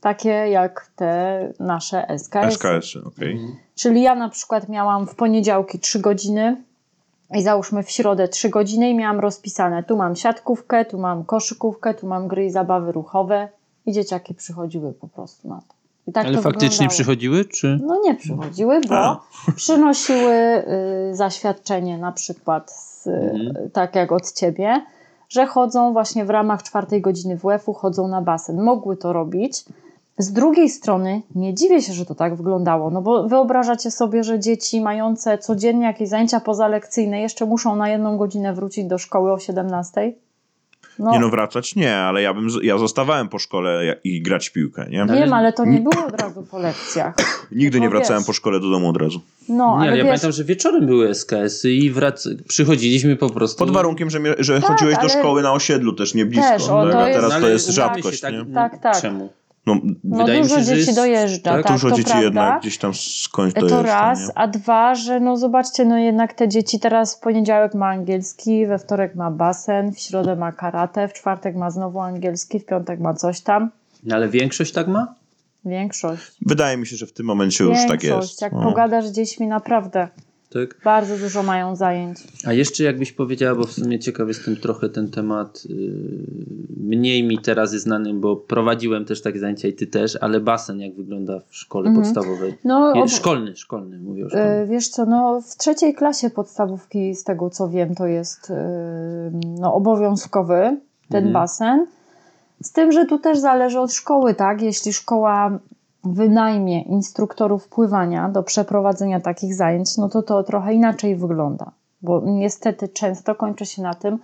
Takie jak te nasze SKS. SKS, okej. Czyli ja na przykład miałam w poniedziałki 3 godziny i załóżmy w środę 3 godziny i miałam rozpisane. Tu mam siatkówkę, tu mam koszykówkę, tu mam gry i zabawy ruchowe i dzieciaki przychodziły po prostu na to. I tak Ale to faktycznie wyglądało. przychodziły, czy? No nie przychodziły, bo przynosiły y, zaświadczenie na przykład z, Mhm. tak jak od ciebie, że chodzą właśnie w ramach czwartej godziny WF-u, chodzą na basen. Mogły to robić. Z drugiej strony nie dziwię się, że to tak wyglądało, no bo wyobrażacie sobie, że dzieci mające codziennie jakieś zajęcia pozalekcyjne jeszcze muszą na jedną godzinę wrócić do szkoły o 17? No, Nie no, wracać nie, ale ja bym, ja zostawałem po szkole i grać w piłkę, nie? wiem, ale to nie było od razu po lekcjach. *clears throat* Nigdy nie No wracałem wiesz. po szkole do domu od razu. No, Nie, ale ja wiesz, pamiętam, że wieczorem były SKS-y i wrac... przychodziliśmy po prostu. Pod warunkiem, że, że Tak, chodziłeś do ale- szkoły na osiedlu też, nie blisko. Też, o, tak? to A teraz No, to jest umówmy rzadkość, tak, nie? Tak, tak. Czemu? No, No Wydaje mi dużo się, że dzieci jest- dojeżdża, tak? tak, dużo to dzieci prawda. jednak gdzieś tam skądś to dojeżdża, raz, nie? a dwa, że no zobaczcie, no jednak te dzieci teraz w poniedziałek ma angielski, we wtorek ma basen, w środę ma karate, w czwartek ma znowu angielski, w piątek ma coś tam. No, Ale większość tak ma? Większość. Wydaje mi się, że w tym momencie już tak Większość. jest. Jak No. pogadasz z dziećmi, naprawdę Tak. bardzo dużo mają zajęć. A jeszcze jakbyś powiedziała, bo w sumie ciekaw jestem trochę ten temat, yy, mniej mi teraz jest znany, bo prowadziłem też takie zajęcia i ty też, ale basen jak wygląda w szkole Mhm. podstawowej? No, Nie, szkolny, szkolny, mówię o y, wiesz co, no w trzeciej klasie podstawówki, z tego co wiem, to jest y, no, obowiązkowy ten Mhm. basen. Z tym, że tu też zależy od szkoły, tak? Jeśli szkoła wynajmie instruktorów pływania do przeprowadzenia takich zajęć, no to to trochę inaczej wygląda. Bo niestety często kończy się na tym,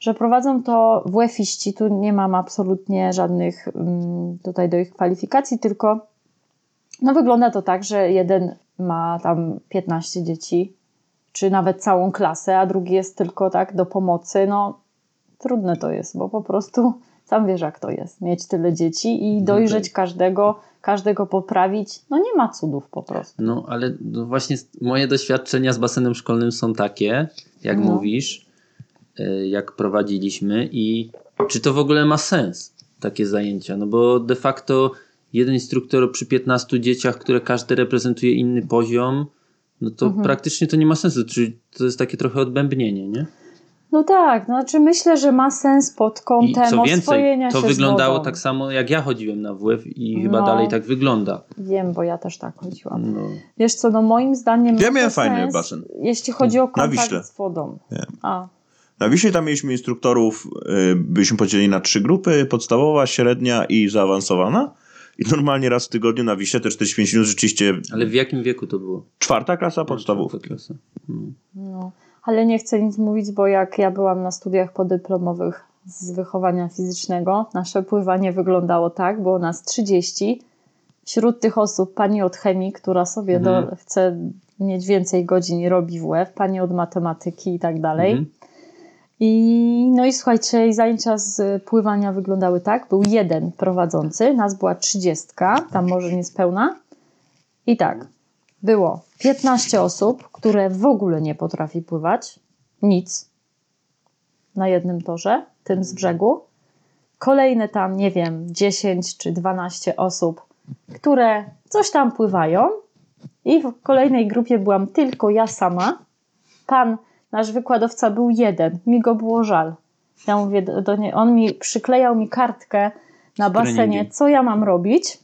że prowadzą to WF-iści, tu nie mam absolutnie żadnych mm, tutaj do ich kwalifikacji, tylko no wygląda to tak, że jeden ma tam 15 dzieci, czy nawet całą klasę, a drugi jest tylko tak do pomocy. No trudne to jest, bo po prostu sam wiesz jak to jest, mieć tyle dzieci i dojrzeć tak. każdego, każdego poprawić. No nie ma cudów po prostu. No ale no właśnie moje doświadczenia z basenem szkolnym są takie, jak No. mówisz, yy, jak prowadziliśmy i czy to w ogóle ma sens, takie zajęcia? No bo de facto jeden instruktor przy 15 dzieciach, które każdy reprezentuje inny poziom, no to Mhm. praktycznie to nie ma sensu. Czyli to jest takie trochę odbębnienie, nie? No tak, znaczy myślę, że ma sens pod I kątem co więcej, oswojenia to się wyglądało tak samo jak ja chodziłem na WF i chyba No. dalej tak wygląda. Wiem, bo ja też tak chodziłam. No. Wiesz co, no moim zdaniem Ja miałem fajny sens, basen. jeśli chodzi o kontakt z wodą. A, Na Wiśle tam mieliśmy instruktorów, y, byliśmy podzieleni na trzy grupy, podstawowa, średnia i zaawansowana. I normalnie raz w tygodniu na Wiśle te 45 minut rzeczywiście Ale w jakim wieku to było? czwarta klasa podstawówki. Czwarta klasa. No. no. Ale nie chcę nic mówić, bo jak ja byłam na studiach podyplomowych z wychowania fizycznego, nasze pływanie wyglądało tak, było nas 30. Wśród tych osób pani od chemii, która sobie Mhm. do, chce mieć więcej godzin i robi WF, pani od matematyki i tak dalej. Mhm. I no i słuchajcie, zajęcia z pływania wyglądały tak. Był jeden prowadzący, nas była trzydziestka, tam może niespełna. I tak, było 15 osób, które w ogóle nie potrafi pływać. Nic. Na jednym torze, tym z brzegu. Kolejne tam, nie wiem, 10 czy 12 osób, które coś tam pływają i w kolejnej grupie byłam tylko ja sama. Pan, nasz wykładowca był jeden, mi go było żal. Ja mówię do, do nie, on mi przyklejał mi kartkę na basenie, co ja mam robić.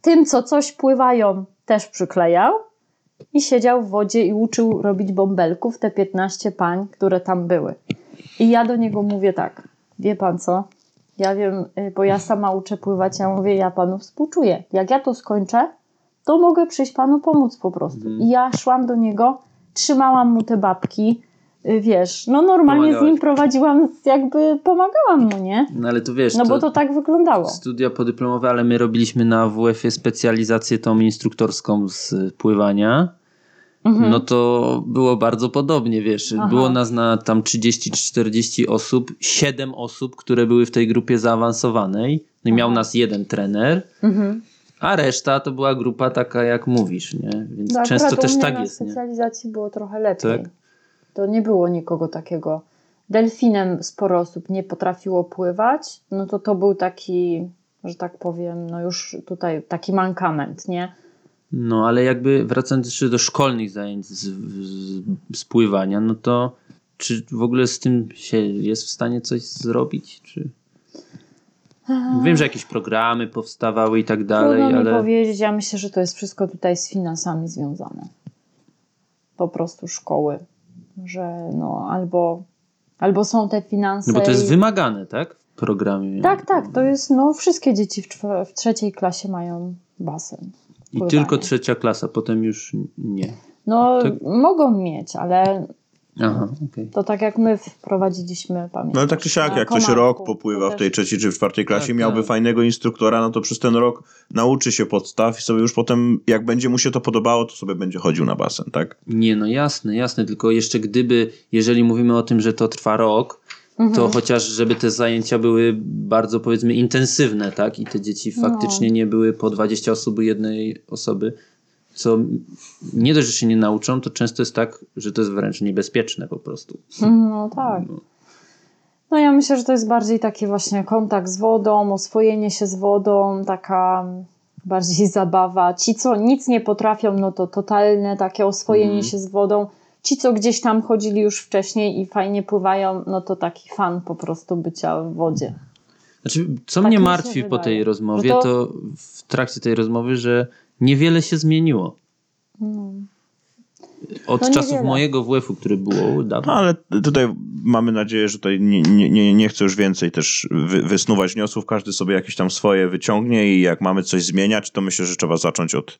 Tym, co coś pływają, też przyklejał i siedział w wodzie i uczył robić bąbelków te 15 pań, które tam były. I ja do niego mówię tak, wie pan co? Ja wiem, y, bo ja sama uczę pływać, ja mówię, ja panu współczuję. Jak ja to skończę, to mogę przyjść panu pomóc po prostu. I ja szłam do niego, trzymałam mu te babki, wiesz, no normalnie z Pomagałaś. nim prowadziłam, jakby pomagałam mu, nie? No ale to wiesz, No bo to tak wyglądało. studia podyplomowe, ale my robiliśmy na WF-ie specjalizację tą instruktorską z pływania. Mhm. No to było bardzo podobnie, wiesz. Aha. Było nas na tam 30 czy 40 osób, 7 osób, które były w tej grupie zaawansowanej. No i miał nas jeden trener, Mhm. a reszta to była grupa taka jak mówisz, nie? Więc No często też tak na jest, nie? specjalizacji było trochę lepiej. Tak? To nie było nikogo takiego. Delfinem sporo osób nie potrafiło pływać, no to to był taki, że tak powiem, no już tutaj taki mankament, nie? No ale jakby wracając jeszcze do szkolnych zajęć z, z, z pływania, no to czy w ogóle z tym się jest w stanie coś zrobić? Czy... Wiem, że jakieś programy powstawały i tak dalej, Trudno mi ale powiedzieć, ja myślę, że to jest wszystko tutaj z finansami związane. Po prostu szkoły, że no albo, albo są te finanse. no bo to jest i- wymagane, tak? W programie. Tak, tak, to jest, no wszystkie dzieci w, w trzeciej klasie mają basen. I pływanie. tylko trzecia klasa, potem już nie. No Tak. mogą mieć, ale Aha, okej. to tak jak my wprowadziliśmy, pamiętasz? No ale tak czy siak, jak ktoś rok popływa w tej trzeciej czy w czwartej klasie, Tak, miałby tak. fajnego instruktora, no to przez ten rok nauczy się podstaw i sobie już potem, jak będzie mu się to podobało, to sobie będzie chodził na basen, tak? Nie, no jasne, jasne, tylko jeszcze gdyby, jeżeli mówimy o tym, że to trwa rok, Mhm. to chociaż żeby te zajęcia były bardzo powiedzmy intensywne, tak? I te dzieci No. faktycznie nie były po 20 osób u jednej osoby, co nie dość, że się nie nauczą, to często jest tak, że to jest wręcz niebezpieczne po prostu. No tak. No ja myślę, że to jest bardziej taki właśnie kontakt z wodą, oswojenie się z wodą, taka bardziej *laughs* zabawa. Ci, co nic nie potrafią, no to totalne takie oswojenie Mhm. się z wodą. Ci, co gdzieś tam chodzili już wcześniej i fajnie pływają, no to taki fan po prostu bycia w wodzie. Znaczy, co Tak mnie martwi po wydaje. tej rozmowie, to- to w trakcie tej rozmowy, że niewiele się zmieniło. Od No czasów niewiele. mojego WF-u, który było No dawno. ale tutaj mamy nadzieję, że tutaj nie, nie, nie, nie chcę już więcej też wy, wysnuwać wniosków, każdy sobie jakieś tam swoje wyciągnie i jak mamy coś zmieniać, to myślę, że trzeba zacząć od,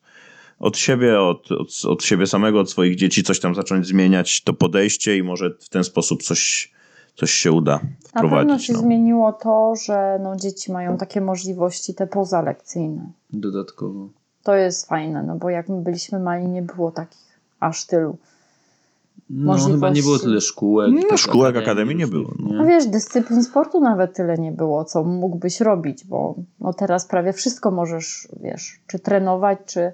od siebie, od, od, od siebie samego, od swoich dzieci, coś tam zacząć zmieniać, to podejście i może w ten sposób coś, coś się uda Na pewno wprowadzić. się No. zmieniło to, że no, dzieci mają takie możliwości te pozalekcyjne. Dodatkowo. To jest fajne, no bo jak my byliśmy mali, nie było takich aż tylu. No chyba nie było tyle szkółek. No, tak szkółek, akademii nie było, No wiesz, dyscyplin sportu nawet tyle nie było, co mógłbyś robić, bo no teraz prawie wszystko możesz, wiesz, czy trenować, czy,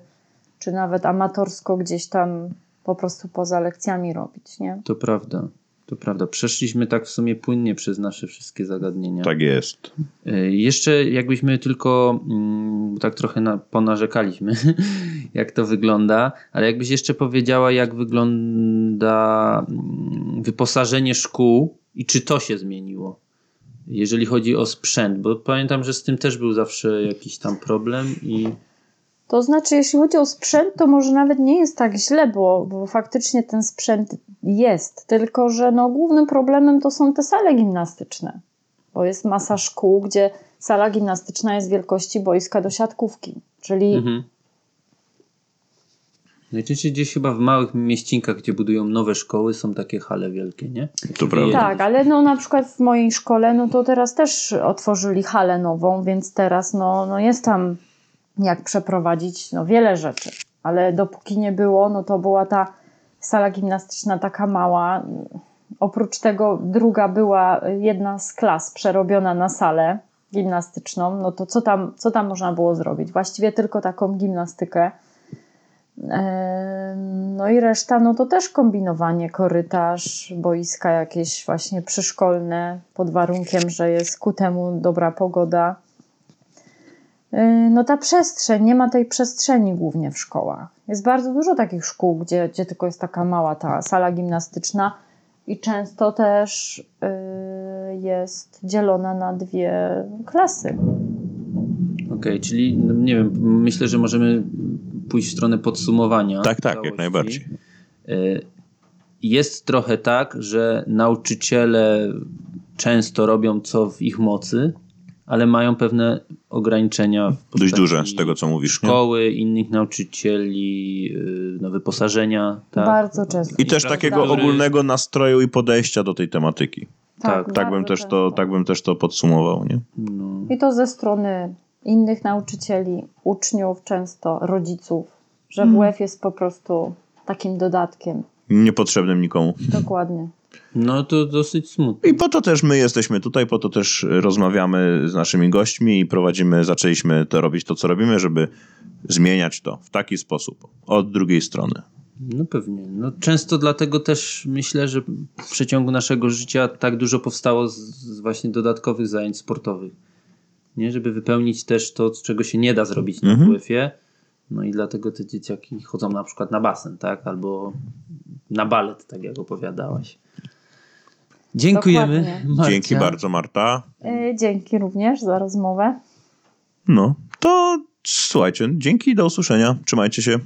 czy nawet amatorsko gdzieś tam po prostu poza lekcjami robić, nie? To prawda. To prawda. Przeszliśmy tak w sumie płynnie przez nasze wszystkie zagadnienia. Tak jest. Y, Jeszcze jakbyśmy tylko mm, tak trochę na, ponarzekaliśmy, *laughs* jak to wygląda, ale jakbyś jeszcze powiedziała, jak wygląda mm, wyposażenie szkół i czy to się zmieniło, jeżeli chodzi o sprzęt, bo pamiętam, że z tym też był zawsze jakiś tam problem i To znaczy, jeśli chodzi o sprzęt, to może nawet nie jest tak źle, bo, bo faktycznie ten sprzęt jest, tylko że no, głównym problemem to są te sale gimnastyczne, bo jest masa szkół, gdzie sala gimnastyczna jest wielkości boiska do siatkówki, czyli Mhm. Najczęściej gdzieś chyba w małych mieścinkach, gdzie budują nowe szkoły, są takie hale wielkie, nie? To prawda. Tak, ale no na przykład w mojej szkole, no to teraz też otworzyli halę nową, więc teraz no, no jest tam jak przeprowadzić no wiele rzeczy. Ale dopóki nie było, no to była ta sala gimnastyczna taka mała. Oprócz tego druga była jedna z klas przerobiona na salę gimnastyczną. No to co tam, co tam można było zrobić? Właściwie tylko taką gimnastykę. No i reszta, no to też kombinowanie, korytarz, boiska jakieś właśnie przyszkolne, pod warunkiem, że jest ku temu dobra pogoda. Y, no ta przestrzeń, nie ma tej przestrzeni głównie w szkołach. Jest bardzo dużo takich szkół, gdzie, gdzie tylko jest taka mała ta sala gimnastyczna i często też y, jest dzielona na dwie klasy. Okej, czyli no, nie wiem, myślę, że możemy pójść w stronę podsumowania. Tak, tak, całości. jak najbardziej. Y, Jest trochę tak, że nauczyciele często robią co w ich mocy, ale mają pewne ograniczenia. w Dość duże z tego, co mówisz. Nie? Szkoły, innych nauczycieli, y, no, wyposażenia. Tak? Bardzo często. I też takiego Infrastruktury. ogólnego nastroju i podejścia do tej tematyki. tak, Tak bym, bardzo też to, tak bym też to podsumował. Nie? No. I to ze strony innych nauczycieli, uczniów, często rodziców, że Hmm. WF jest po prostu takim dodatkiem. Niepotrzebnym nikomu. Dokładnie. no to dosyć smutne. I po to też my jesteśmy tutaj, po to też rozmawiamy z naszymi gośćmi i prowadzimy, zaczęliśmy to robić to, co robimy, żeby zmieniać to w taki sposób, od drugiej strony. No pewnie. No, często dlatego też myślę, że w przeciągu naszego życia tak dużo powstało z, z właśnie dodatkowych zajęć sportowych. Nie, żeby wypełnić też to, czego się nie da zrobić na Mhm. No i dlatego te dzieciaki chodzą na przykład na basen, tak? Albo na balet, tak jak opowiadałaś. Dziękujemy. Dzięki bardzo, Marta. Y, Dzięki również za rozmowę. No, to słuchajcie, dzięki, do usłyszenia. Trzymajcie się.